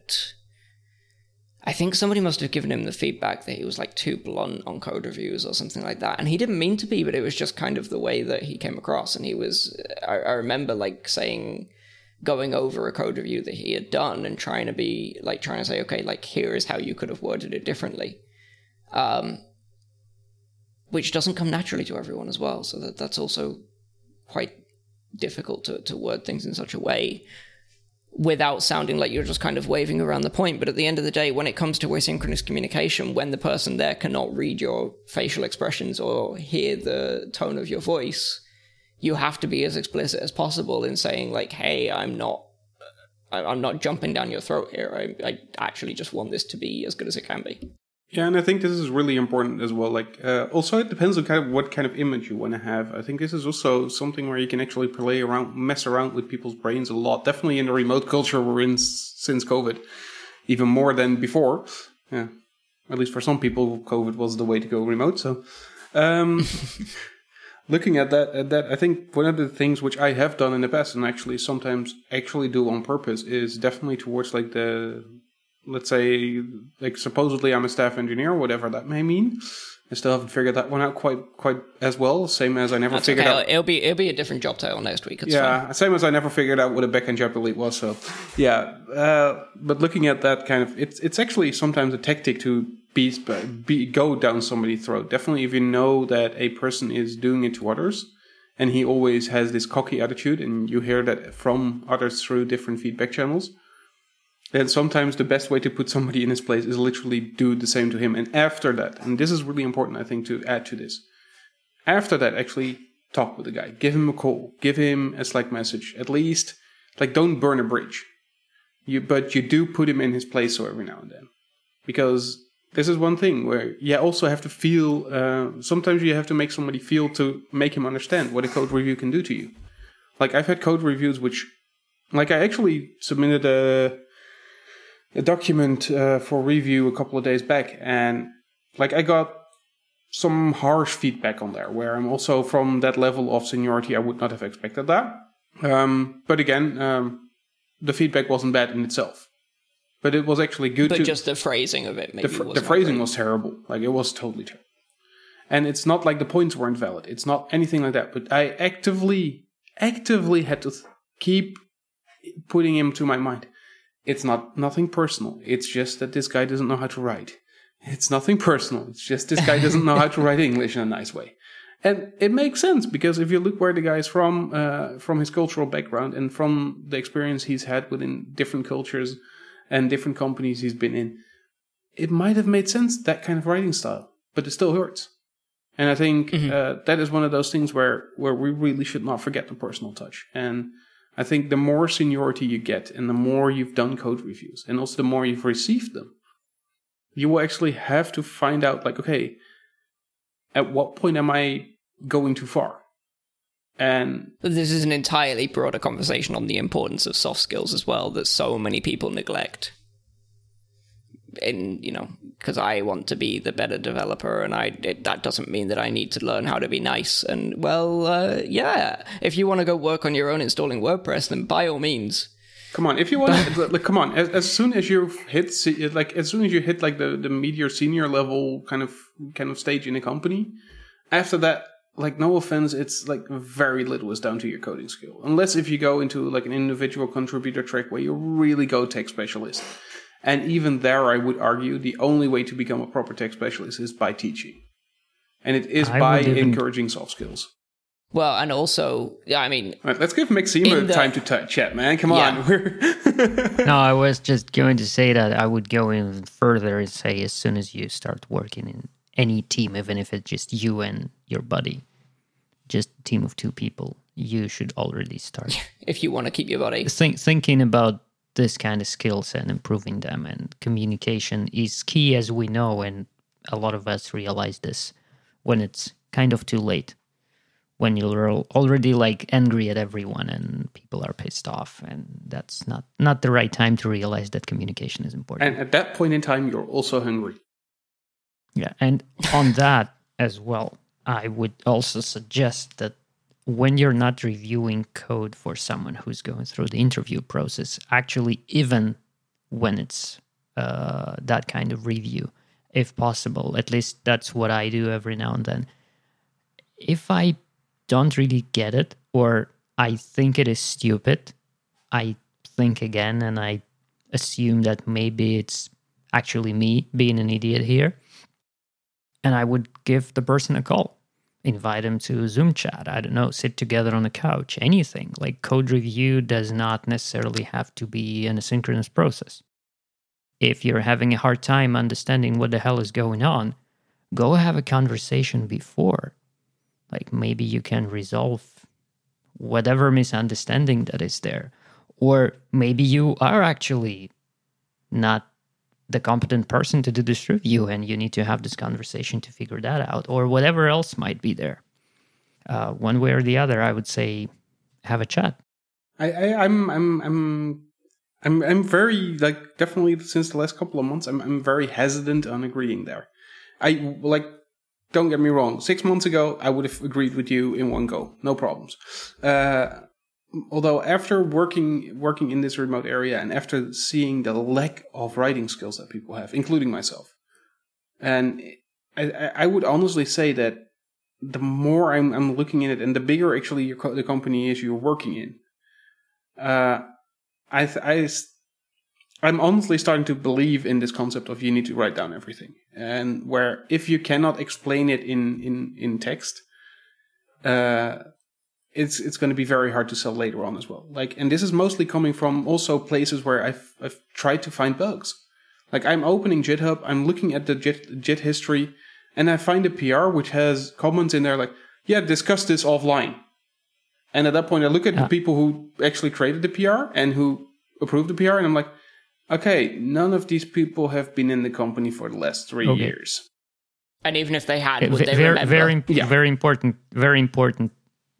I think somebody must have given him the feedback that he was like too blunt on code reviews or something like that, and he didn't mean to be, but it was just kind of the way that he came across. And he was, I, I remember like saying going over a code review that he had done and trying to be like trying to say, okay, like here is how you could have worded it differently. Um, which doesn't come naturally to everyone as well. So that that's also quite difficult to, to word things in such a way without sounding like you're just kind of waving around the point. But at the end of the day, when it comes to asynchronous communication, when the person there cannot read your facial expressions or hear the tone of your voice, you have to be as explicit as possible in saying like, "Hey, I'm not." I'm not jumping down your throat here. I, I actually just want this to be as good as it can be. Yeah, and I think this is really important as well. Like, uh, also it depends on kind of what kind of image you want to have. I think this is also something where you can actually play around, mess around with people's brains a lot. Definitely in the remote culture we're in since COVID, even more than before. Yeah, at least for some people, COVID was the way to go remote. So, um, looking at that at that i think one of the things which i have done in the past and actually sometimes actually do on purpose is definitely towards like the let's say like supposedly i'm a staff engineer whatever that may mean i still haven't figured that one out quite quite as well same as i never That's figured okay. out it'll be it'll be a different job title next week it's yeah fine. same as i never figured out what a backend job elite was so yeah uh, but looking at that kind of it's it's actually sometimes a tactic to be, be go down somebody's throat. Definitely, if you know that a person is doing it to others, and he always has this cocky attitude, and you hear that from others through different feedback channels, then sometimes the best way to put somebody in his place is literally do the same to him. And after that, and this is really important, I think, to add to this. After that, actually talk with the guy, give him a call, give him a Slack message, at least. Like, don't burn a bridge. You, but you do put him in his place so every now and then, because this is one thing where you also have to feel uh, sometimes you have to make somebody feel to make him understand what a code review can do to you like i've had code reviews which like i actually submitted a a document uh, for review a couple of days back and like i got some harsh feedback on there where i'm also from that level of seniority i would not have expected that um, but again um, the feedback wasn't bad in itself, but it was actually good. But to, just the phrasing of it, maybe the, fr- was the phrasing was terrible. Like it was totally terrible. And it's not like the points weren't valid. It's not anything like that. But I actively, actively had to th- keep putting him to my mind. It's not nothing personal. It's just that this guy doesn't know how to write. It's nothing personal. It's just this guy doesn't know how to write English in a nice way. And it makes sense because if you look where the guy is from, uh, from his cultural background and from the experience he's had within different cultures and different companies he's been in, it might have made sense that kind of writing style, but it still hurts. And I think uh, that is one of those things where where we really should not forget the personal touch. And I think the more seniority you get, and the more you've done code reviews, and also the more you've received them, you will actually have to find out, like, okay, at what point am I going too far? And this is an entirely broader conversation on the importance of soft skills as well that so many people neglect. In you know, because I want to be the better developer, and I it, that doesn't mean that I need to learn how to be nice. And well, uh, yeah, if you want to go work on your own installing WordPress, then by all means. Come on, if you want, to, like, come on. As, as soon as you hit, like, as soon as you hit like the the meteor senior level kind of kind of stage in a company, after that, like, no offense, it's like very little is down to your coding skill, unless if you go into like an individual contributor track where you really go tech specialist. And even there, I would argue the only way to become a proper tech specialist is by teaching, and it is I by even- encouraging soft skills. Well, and also, yeah, I mean, All right, let's give Maxime the- time to t- chat, man. Come Yeah. on, we're no, I was just going to say that I would go even further and say as soon as you start working in any team, even if it's just you and your buddy, just a team of two people, you should already start if you want to keep your body, think, thinking about this kind of skills and improving them. And communication is key, as we know, and a lot of us realize this when it's kind of too late. When you're already like angry at everyone and people are pissed off, and that's not not the right time to realize that communication is important. and at that point in time, you're also hungry. Yeah, and on that as well, I would also suggest that when you're not reviewing code for someone who's going through the interview process, actually, even when it's uh, that kind of review, if possible, at least that's what I do every now and then. If I don't really get it, or I think it is stupid, I think again and I assume that maybe it's actually me being an idiot here and I would give the person a call, invite them to Zoom chat. I don't know, sit together on the couch, anything. Like code review does not necessarily have to be an asynchronous process. If you're having a hard time understanding what the hell is going on, go have a conversation before. Like maybe you can resolve whatever misunderstanding that is there. Or maybe you are actually not the competent person to do this review and you need to have this conversation to figure that out or whatever else might be there uh, one way or the other i would say have a chat I, I I'm I'm I'm I'm I'm very like definitely since the last couple of months I'm I'm very hesitant on agreeing there. I like don't get me wrong. Six months ago I would have agreed with you in one go, no problems. Uh, although after working working in this remote area and after seeing the lack of writing skills that people have, including myself, and I, I would honestly say that the more I'm, I'm looking in it, and the bigger actually co- the company is you're working in, uh, I, th- I, s- I'm honestly starting to believe in this concept of you need to write down everything, and where if you cannot explain it in in in text, uh, it's it's going to be very hard to sell later on as well. Like, and this is mostly coming from also places where I've I've tried to find bugs. Like, I'm opening GitHub, I'm looking at the Git, Git history, and I find a PR which has comments in there like, "Yeah, discuss this offline." And at that point, I look at Yeah. the people who actually created the PR and who approved the PR, and I'm like, okay, none of these people have been in the company for the last three Okay. years. and even if they had, Okay, would ve- they very remember? very imp- Yeah. very important very important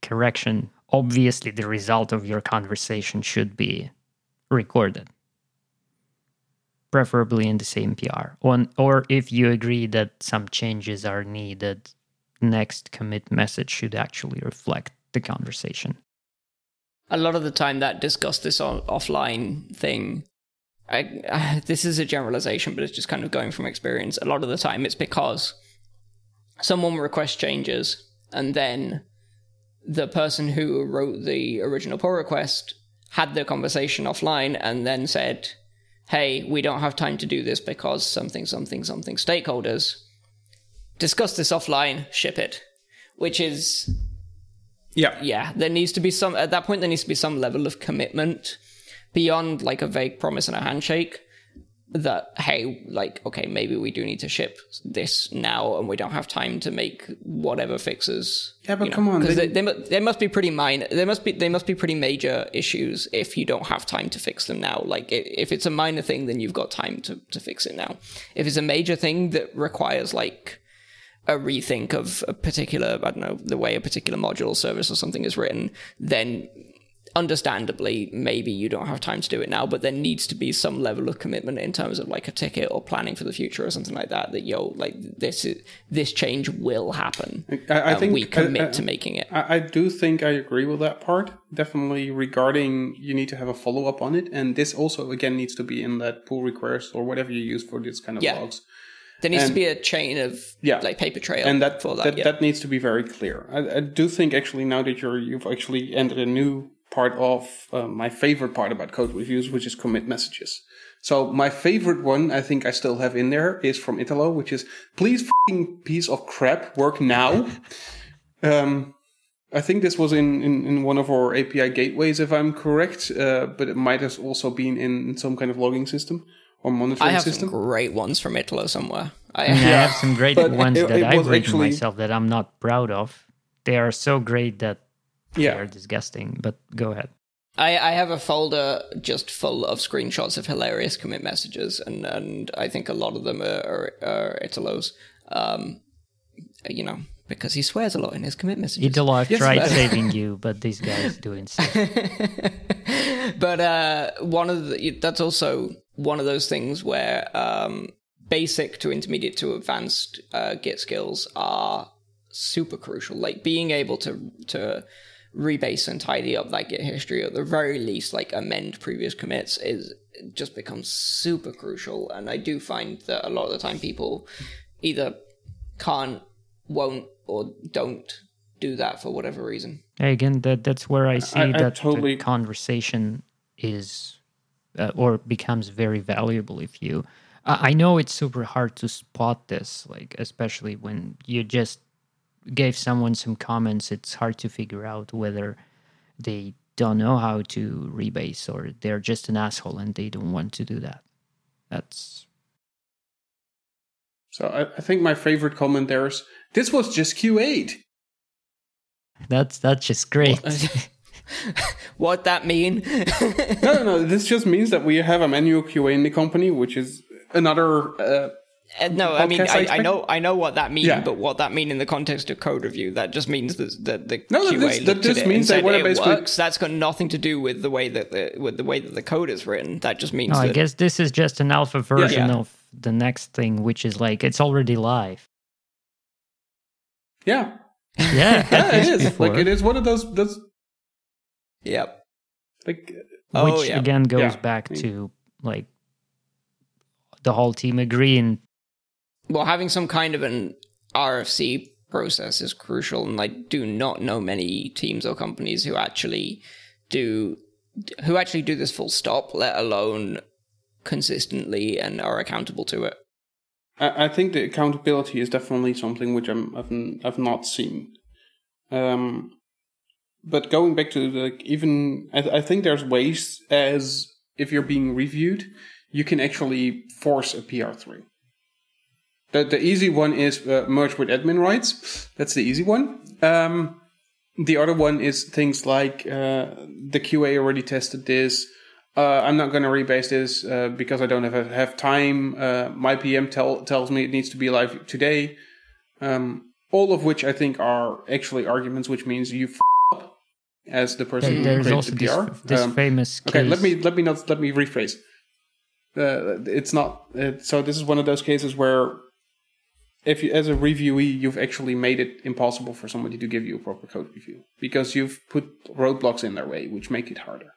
correction obviously the result of your conversation should be recorded. Preferably in the same pr on or if you agree that some changes are needed next commit message should actually reflect the conversation. A lot of the time that discuss this offline thing I, I, this is a generalization but it's just kind of going from experience. A lot of the time it's because someone requests changes and then the person who wrote the original pull request had the conversation offline and then said hey we don't have time to do this because something something something stakeholders discuss this offline ship it which is Yeah. yeah, there needs to be some at that point there needs to be some level of commitment beyond like a vague promise and a handshake that hey, like okay, maybe we do need to ship this now and we don't have time to make whatever fixes. Yeah, but you know, come on, because they, they, they must be pretty minor. They must be they must be pretty major issues if you don't have time to fix them now. Like if it's a minor thing, then you've got time to to fix it now. If it's a major thing that requires like a rethink of a particular, I don't know, the way a particular module service or something is written, then understandably, maybe you don't have time to do it now, but there needs to be some level of commitment in terms of like a ticket or planning for the future or something like that. That yo, like this is this change will happen. I, I and think we commit I- I- to making it. I, do think I agree with that part. Definitely regarding you need to have a follow up on it, and this also again needs to be in that pull request or whatever you use for this kind of Yeah. logs. There needs to be a chain of Yeah. like paper trail and that for that. that, yeah. that needs to be very clear. I, I do think actually now that you're you've actually entered a new part of uh, my favorite part about code reviews, which is commit messages. So my favorite one, I think I still have in there, is from Italo, which is please fucking piece of crap work now. um, I think this was in, in, in one of our API gateways, if I'm correct, uh, but it might have also been in some kind of logging system or monitoring I have system. some great ones from Italo somewhere. I, I mean, I have some great ones it- that it I've written actually- myself that I'm not proud of. They are so great that yeah, they are disgusting. But go ahead. I, I have a folder just full of screenshots of hilarious commit messages, and, and I think a lot of them are, are, are Italo's. Um, you know, because he swears a lot in his commit messages. Italo, I've Yes, tried but- saving you, but these guys do insist. but uh, one of the, that's also one of those things where um, basic to intermediate to advanced uh, Git skills are super crucial. Like being able to to rebase and tidy up that Git history, or at the very least, like amend previous commits, is it just becomes super crucial. And I do find that a lot of the time people either can't, won't, or don't do that for whatever reason. Again, that that's where I see I that totally- the conversation is uh, or becomes very valuable if you. I I know it's super hard to spot this, like especially when you just gave someone some comments. It's hard to figure out whether they don't know how to rebase or they're just an asshole and they don't want to do that. That's So I, I think my favorite comment there is this was just QA'd. that's that's just great. what that mean? No, no, no. This just means that we have a manual QA in the company, which is another. Uh, Uh, Uh, no, I mean, I, I know, I know what that means, Yeah. but what that mean in the context of code review, that just means that, that the No, no, QA this- that just at means it and that said it basically... works. That's got nothing to do with the way that the with the way that the code is written. That just means No, I that guess this is just an alpha version Yeah. of the next thing, which is like it's already live. yeah, Yeah, I've yeah, it used is. before. Like it is one of those. Those yep. like. Oh, which yeah. again goes Yeah. back to like the whole team agreeing Well, having some kind of an RFC process is crucial, and I do not know many teams or companies who actually do who actually do this full stop, let alone consistently and are accountable to it. I, think the accountability is definitely something which I'm, I've I've not seen. Um, but going back to like even I, I think there's ways as if you're being reviewed, you can actually force a PR through. The the easy one is uh, merge with admin rights. That's the easy one. Um, the other one is things like uh, the QA already tested this. Uh, I'm not going to rebase this uh, because I don't have have time. Uh, my PM tell, tells me it needs to be live today. Um, all of which I think are actually arguments, which means you f- up as the person who created the this, PR. this Um, famous case. Okay, let me let me not let me rephrase. Uh, it's not uh, so. This is one of those cases where if you, as a reviewee, you've actually made it impossible for somebody to give you a proper code review because you've put roadblocks in their way, which make it harder.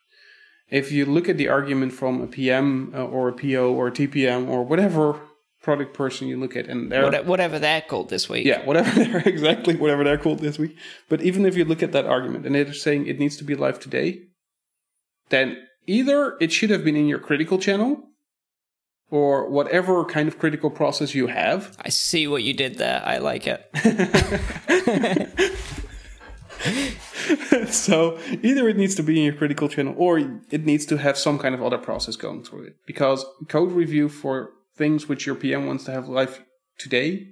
If you look at the argument from a PM uh, or a PO or a TPM or whatever product person you look at, and they're Whatever they're called this week. yeah, whatever they're exactly whatever they're called this week. But even if you look at that argument and they're saying it needs to be live today, then either it should have been in your critical channel or whatever kind of critical process you have. I see what you did there. I like it. so either it needs to be in your critical channel or it needs to have some kind of other process going through it. Because code review for things which your PM wants to have live today,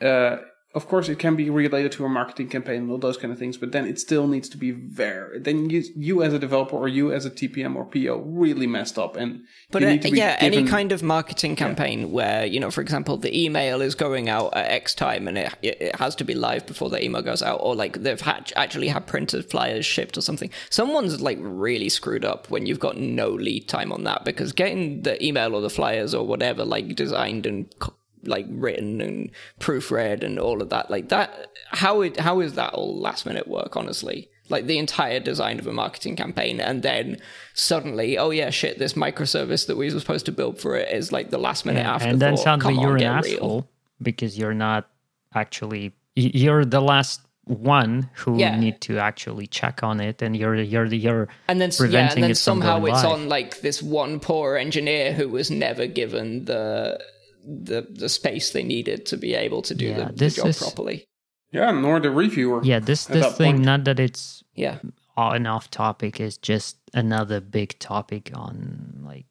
uh, of course, it can be related to a marketing campaign and all those kind of things, but then it still needs to be very. Then you, you as a developer or you as a TPM or PO really messed up, and But uh, need to be yeah, any kind of marketing campaign where you know, for example, the email is going out at X time and it, it has to be live before the email goes out, or like they've had, actually had printed flyers shipped or something. Someone's like really screwed up when you've got no lead time on that because getting the email or the flyers or whatever like designed and co- like written and proofread and all of that like that how it how is that all last minute work honestly like the entire design of a marketing campaign and then suddenly oh yeah shit this microservice that we were supposed to build for it is like the last minute after and then suddenly Come you're an get real. asshole because you're not actually you're the last one who Yeah. need to actually check on it and you're you're the you're and then yeah, preventing and then it somehow it's live. on like this one poor engineer who was never given the the the space they needed to be able to do Yeah, the, the job is- properly. yeah, nor the reviewer. yeah this this thing point. not that it's Yeah, an off topic is just another big topic on like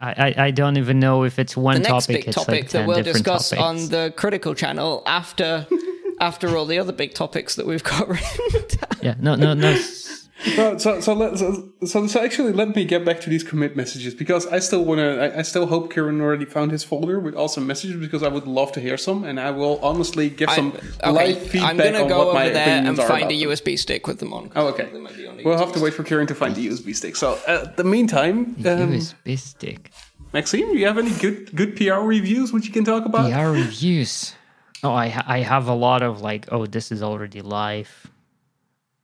I, I, I don't even know if it's one the next topic big it's topic like that we'll discuss topics. on the critical channel after after all the other big topics that we've got yeah no no no s- So, so, so, let, so, so, so actually, let me get back to these commit messages because I still want to. I, I still hope Kieran already found his folder with awesome messages because I would love to hear some, and I will honestly give some I'm, live okay, feedback I'm gonna on go what over there and find about a them. USB stick with them on. Oh, okay. They might be on We'll have to wait for Kieran to find the USB stick. So, uh, the meantime, um, USB stick Maxime, do you have any good good PR reviews which you can talk about? PR reviews. Oh, I I have a lot of like, oh, this is already live,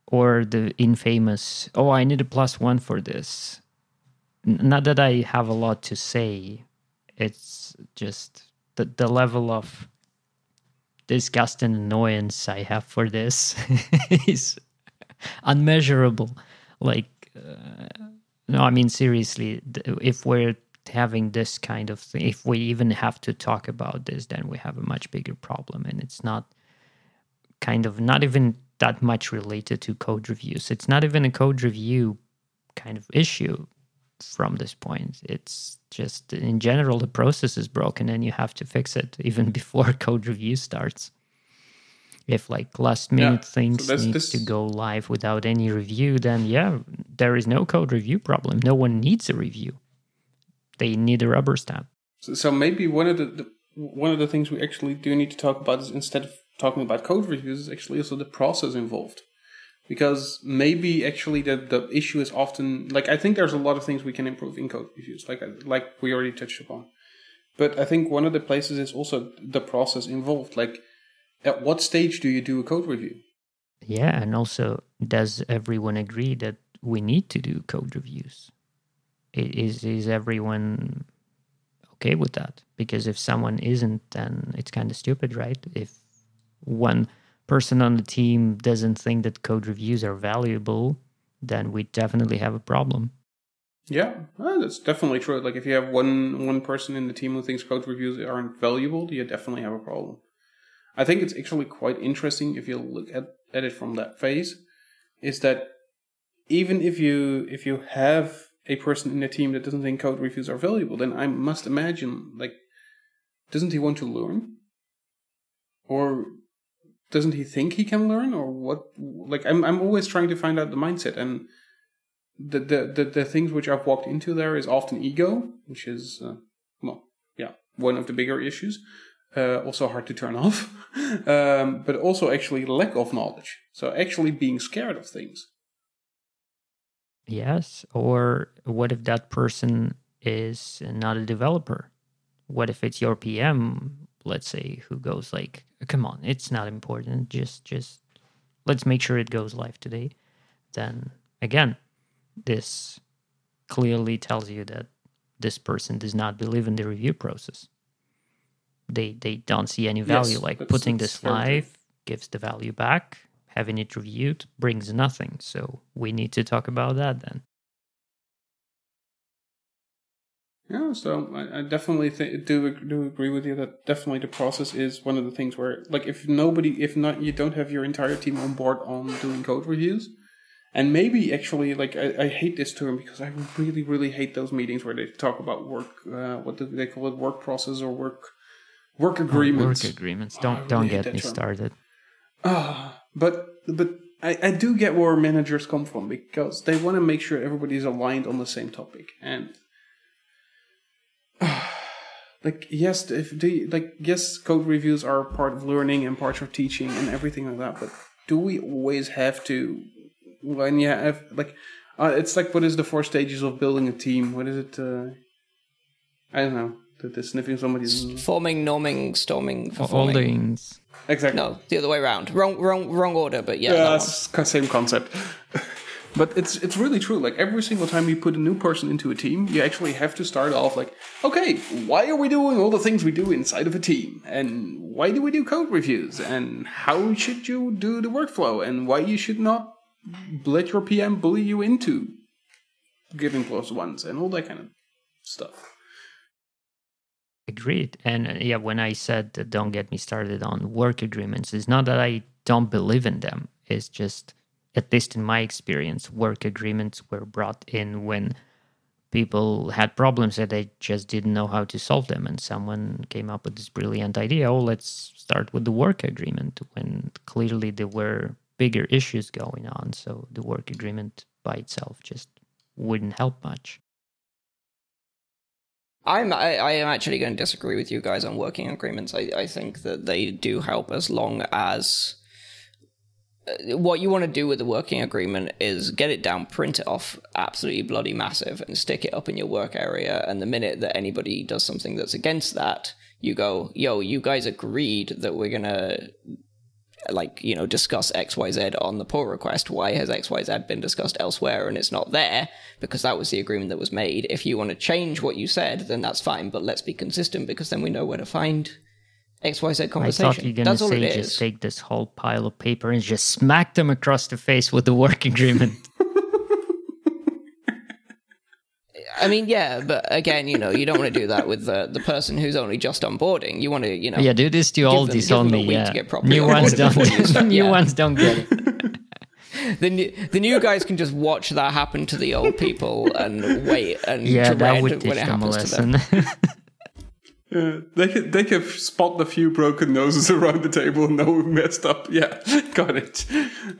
or the infamous. Oh, I need a plus one for this. Not that I have a lot to say. It's just the the level of disgust and annoyance I have for this is unmeasurable. Like, uh, no, I mean seriously. If we're having this kind of thing, if we even have to talk about this, then we have a much bigger problem, and it's not kind of not even that much related to code reviews. It's not even a code review kind of issue from this point. It's just in general the process is broken and you have to fix it even before code review starts. If like last minute so things that's- need this- to go live without any review, then yeah, there is no code review problem. No one needs a review. They need a rubber stamp. So, so maybe one of the, the one of the things we actually do need to talk about is instead of talking about code reviews, is actually also the process involved. Because maybe actually the, the issue is often like I think there's a lot of things we can improve in code reviews, like uh, like we already touched upon. But I think one of the places is also the process involved. Like, at what stage do you do a code review? Yeah, and also, does everyone agree that we need to do code reviews? Is is everyone okay with that? Because if someone isn't, then it's kind of stupid, right? If one person on the team doesn't think that code reviews are valuable, then we definitely have a problem. Yeah, well, that's definitely true. Like if you have one one person in the team who thinks code reviews aren't valuable, you definitely have a problem. I think it's actually quite interesting if you look at, at it from that phase, is that even if you if you have a person in the team that doesn't think code reviews are valuable, then I must imagine like doesn't he want to learn? Or doesn't he think he can learn or what like I'm I'm always trying to find out the mindset and the, the, the, the things which I've walked into there is often ego, which is, uh, well, yeah, one of the bigger issues. Uh, also hard to turn off, um, but also actually lack of knowledge. So actually being scared of things. Yes. Or what if that person is not a developer? What if it's your PM let's say, who goes like, "Come on, it's not important. Just just let's make sure it goes live today," then again, this clearly tells you that this person does not believe in the review process. They they don't see any value. Yes, like putting this live gives the value back. Having it reviewed brings nothing. So we need to talk about that then. Yeah, so I, I definitely th- do do agree with you that definitely the process is one of the things where, like, if nobody, if not, you don't have your entire team on board on doing code reviews, and maybe actually, like, I, I hate this term because I really, really hate those meetings where they talk about work. Uh, what do they call it? Work process or work work agreements. Work agreements. Oh, Don't really don't get me term. started. Ah, but but I, I do get where managers come from because they want to make sure everybody's aligned on the same topic and like yes if the like yes code reviews are part of learning and part of teaching and everything like that but do we always have to when you have like uh, it's like what is the four stages of building a team what is it uh i don't know the, the sniffing somebody's Forming, norming, storming, performing. Foldings. exactly No, the other way around. Wrong, wrong, wrong order. But yeah, Yeah, that the same concept. but it's it's really true. Like every single time you put a new person into a team, you actually have to start off like, okay, why are we doing all the things we do inside of a team, and why do we do code reviews, and how should you do the workflow, and why you should not let your PM bully you into giving plus ones, and all that kind of stuff. Agreed. And uh, yeah, when I said don't get me started on work agreements, it's not that I don't believe in them. It's just, at least in my experience, work agreements were brought in when people had problems that they just didn't know how to solve them. And someone came up with this brilliant idea oh, let's start with the work agreement when clearly there were bigger issues going on. So the work agreement by itself just wouldn't help much. I'm I, I am actually going to disagree with you guys on working agreements. I, I think that they do help as long as what you want to do with the working agreement is get it down, print it off absolutely bloody massive, and stick it up in your work area. And the minute that anybody does something that's against that, you go, "Yo, you guys agreed that we're gonna." Like you know, discuss X Y Z on the pull request. Why has X Y Z been discussed elsewhere and it's not there? Because that was the agreement that was made. If you want to change what you said, then that's fine. But let's be consistent because then we know where to find X Y Z I conversation. thought you're gonna that's say just take this whole pile of paper and just smack them across the face with the work agreement. I mean, yeah, but again, you know, you don't want to do that with the the person who's only just onboarding. You want to, you know, yeah, do this to oldies give them a only. Yeah, to get new ones onboarded before you don't. start- new yeah. ones don't get it. the new, the new guys can just watch that happen to the old people and wait and Yeah, dread that would when teach it them a happens to them. Yeah, they can they can spot a few broken noses around the table and know who messed up. Yeah, got it.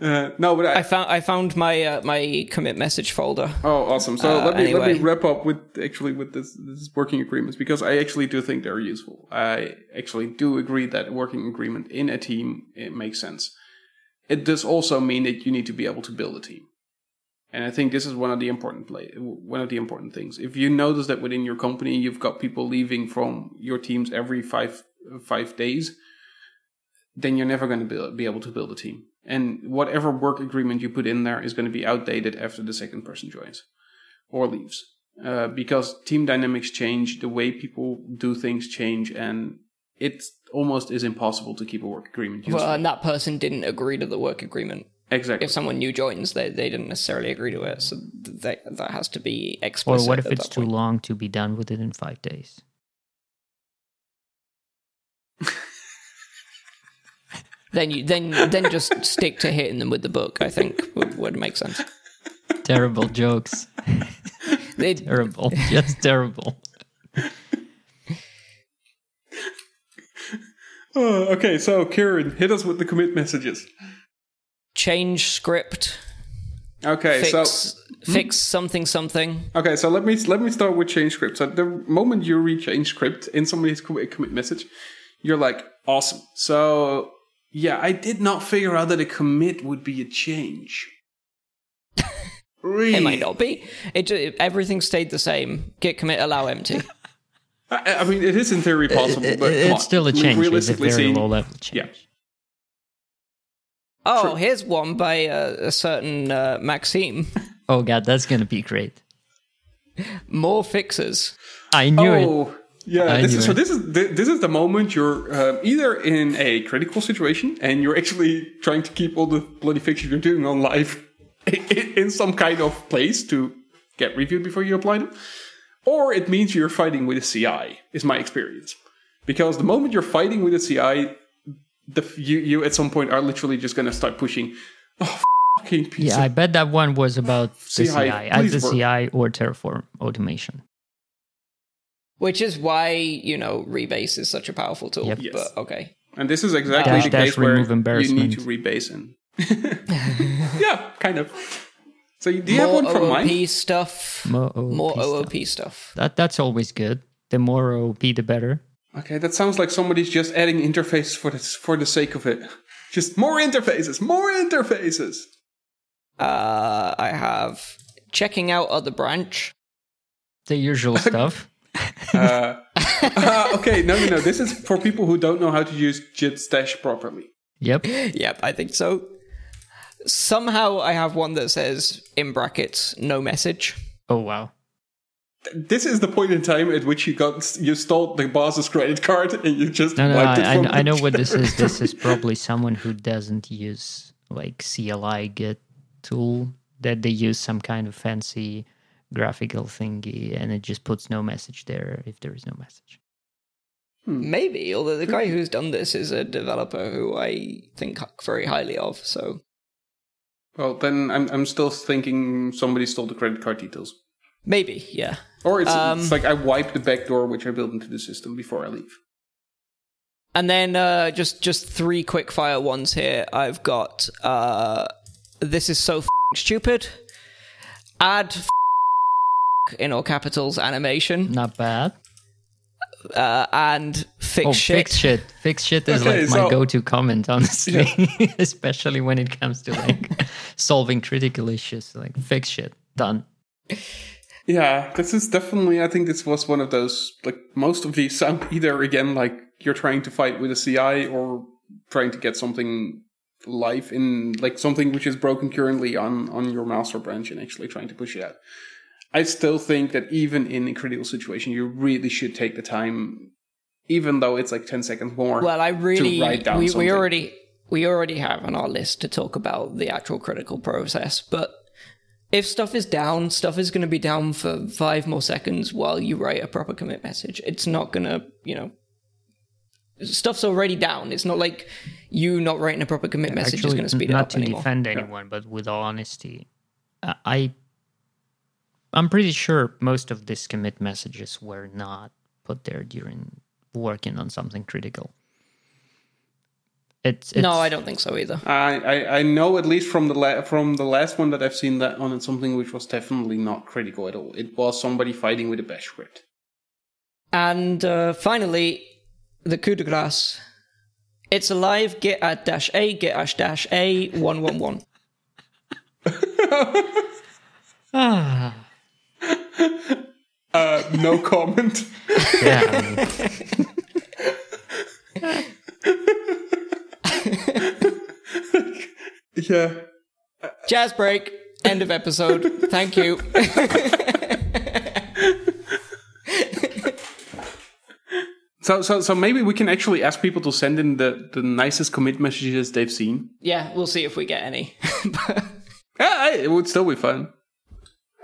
Uh, no, but I, I found I found my uh, my commit message folder. oh, awesome. So Uh, let me let me wrap up with actually with this, this working agreements because I actually do think they're useful. I actually do agree that working agreement in a team it makes sense. It does also mean that you need to be able to build a team. And I think this is one of the important play, one of the important things. If you notice that within your company you've got people leaving from your teams every five five days, then you're never going to be, able to build a team. And whatever work agreement you put in there is going to be outdated after the second person joins or leaves, uh, because team dynamics change, the way people do things change, and it almost is impossible to keep a work agreement. Useful. Well, and that person didn't agree to the work agreement. Exactly. If someone new joins, they, they didn't necessarily agree to it, so that that has to be explicit. or what if it's too point. long to be done with it in five days? Then you then then just stick to hitting them with the book. I think would, would make sense. Terrible jokes. They, Terrible. Just terrible. Oh, okay, so Kieran, hit us with the commit messages. Change script, Okay, fix so fix something something. okay, so let me let me start with change script. So the moment you read change script in somebody's commit, commit message, you're like, awesome. So yeah, I did not figure out that a commit would be a change. really? It might not be. It, ju- everything stayed the same. Git commit allow empty. I, I mean, it is in theory possible, but it- come it's on. still a mean, change. It's a Realistically very low level change. Yeah. Oh, True. here's one by a, a certain uh, Maxime. Oh god, that's gonna be great. More fixes. I knew it. Oh, yeah. This is, so this is this is the moment you're uh, either in a critical situation and you're actually trying to keep all the bloody fixes you're doing on live in, in some kind of place to get reviewed before you apply them, or it means you're fighting with a CI. Is my experience because the moment you're fighting with a CI, the you you at some point are literally just going to start pushing. Oh, fucking piece Yeah, of I bet that one was about the CI, CI, uh, either work. CI or Terraform automation. Which is why, you know, rebase is such a powerful tool. Yep. Yes. But okay. And this is exactly Dash, the dash, case where you need to rebase and yeah, kind of. So you- do you have one from OOP mine? stuff. More OOP More stuff. OOP stuff. That that's always good. The more OP, the better. Okay, that sounds like somebody's just adding interfaces for the for the sake of it. Just more interfaces, more interfaces. Uh, I have checking out other branch. The usual stuff. Uh, uh, okay, no, no, no. This is for people who don't know how to use Git Stash properly. Yep. Yep, I think so. Somehow I have one that says in brackets no message. Oh wow. This is the point in time at which you got you stole the boss's credit card and you just No, no, wiped I, it from I, I know what this is. This is probably someone who doesn't use like CLI Git tool that they use some kind of fancy graphical thingy and it just puts no message there if there is no message. Hmm. Maybe, although the guy hmm. who's done this is a developer who I think very highly of. So Well, then I'm I'm still thinking somebody stole the credit card details. Maybe, yeah. Or it's, Um, it's like I wiped the back door which I built into the system before I leave. And then uh, just just three quick fire ones here. I've got uh, this is so f***ing stupid. Add f- in all capitals animation Not bad. uh, and fix Oh, shit. fix shit. Fix shit is Okay, like my so- go-to comment, honestly, especially when it comes to like solving critical issues. Like fix shit, done. Yeah, this is definitely. I think this was one of those. Like most of these sound either again like you're trying to fight with a CI or trying to get something live in like something which is broken currently on on your master branch and actually trying to push it out. I still think that even in a critical situation, you really should take the time, even though it's like ten seconds more. Well, I really write down we, we already we already have on our list to talk about the actual critical process, but if stuff is down, stuff is going to be down for five more seconds while you write a proper commit message. It's not going to, you know, stuff's already down. It's not like you not writing a proper commit message is going to speed it up anymore. not up to defend anyone, but with all honesty, I- I I'm pretty sure most of these commit messages were not put there during working on something critical. It's, it's no, I don't think so either. I, I, I know at least from the la- from the last one that I've seen that on it's something which was definitely not critical at all. It was somebody fighting with a bash script. And uh, finally, the coup de grace. It's alive. Git add dash a git ash dash a one one one. ah, Uh, no comment. yeah. I mean, yeah. Jazz break. End of episode. Thank you. So so so maybe we can actually ask people to send in the the nicest commit messages they've seen. yeah, we'll see if we get any. Yeah, I, it would still be fun.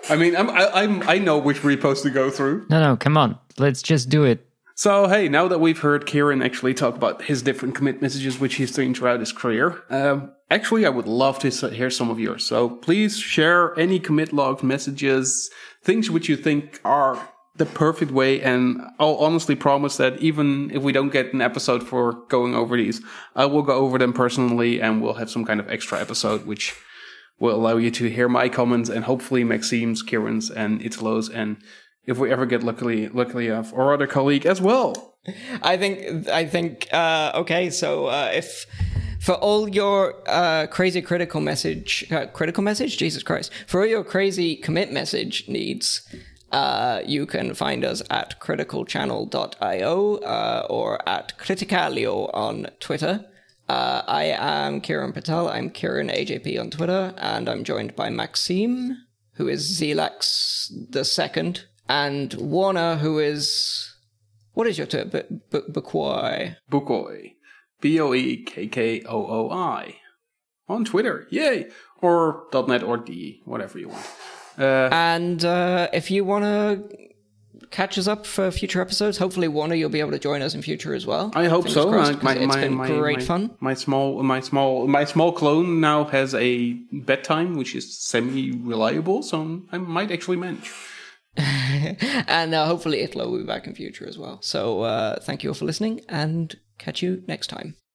I mean, I'm, I, I'm I know which repos to go through. no, no, come on. Let's just do it. So hey, now that we've heard Kieran actually talk about his different commit messages which he's doing throughout his career, um, actually I would love to hear some of yours. So please share any commit log messages, things which you think are the perfect way. And I'll honestly promise that even if we don't get an episode for going over these, I will go over them personally and we'll have some kind of extra episode which will allow you to hear my comments and hopefully Maxime's, Kieran's, and Italo's, and if we ever get luckily luckily enough, or other colleague as well. I think. I think. Uh, okay, so uh, if for all your uh, crazy critical message, uh, critical message, Jesus Christ, for all your crazy commit message needs, Uh, you can find us at criticalchannel.io uh, or at Criticalio on Twitter. I am Kieran Patel. I'm Kieran AJP on Twitter, and I'm joined by Maxime, who is Zelax the second, and Warnar, who is what is your? B- B- Boekkooi. Boekkooi. B O E K K O O I. On Twitter. Yay! Or .net or D, whatever you want. Uh, And uh, if you want to catch us up for future episodes, hopefully Warnar, you'll be able to join us in future as well. I hope Fingers so. crossed, 'cause it's been great my, fun. My small, my small, my small clone now has a bedtime which is semi-reliable, so I might actually manage. and uh, hopefully Italo will be back in future as well. So uh, thank you all for listening, and catch you next time.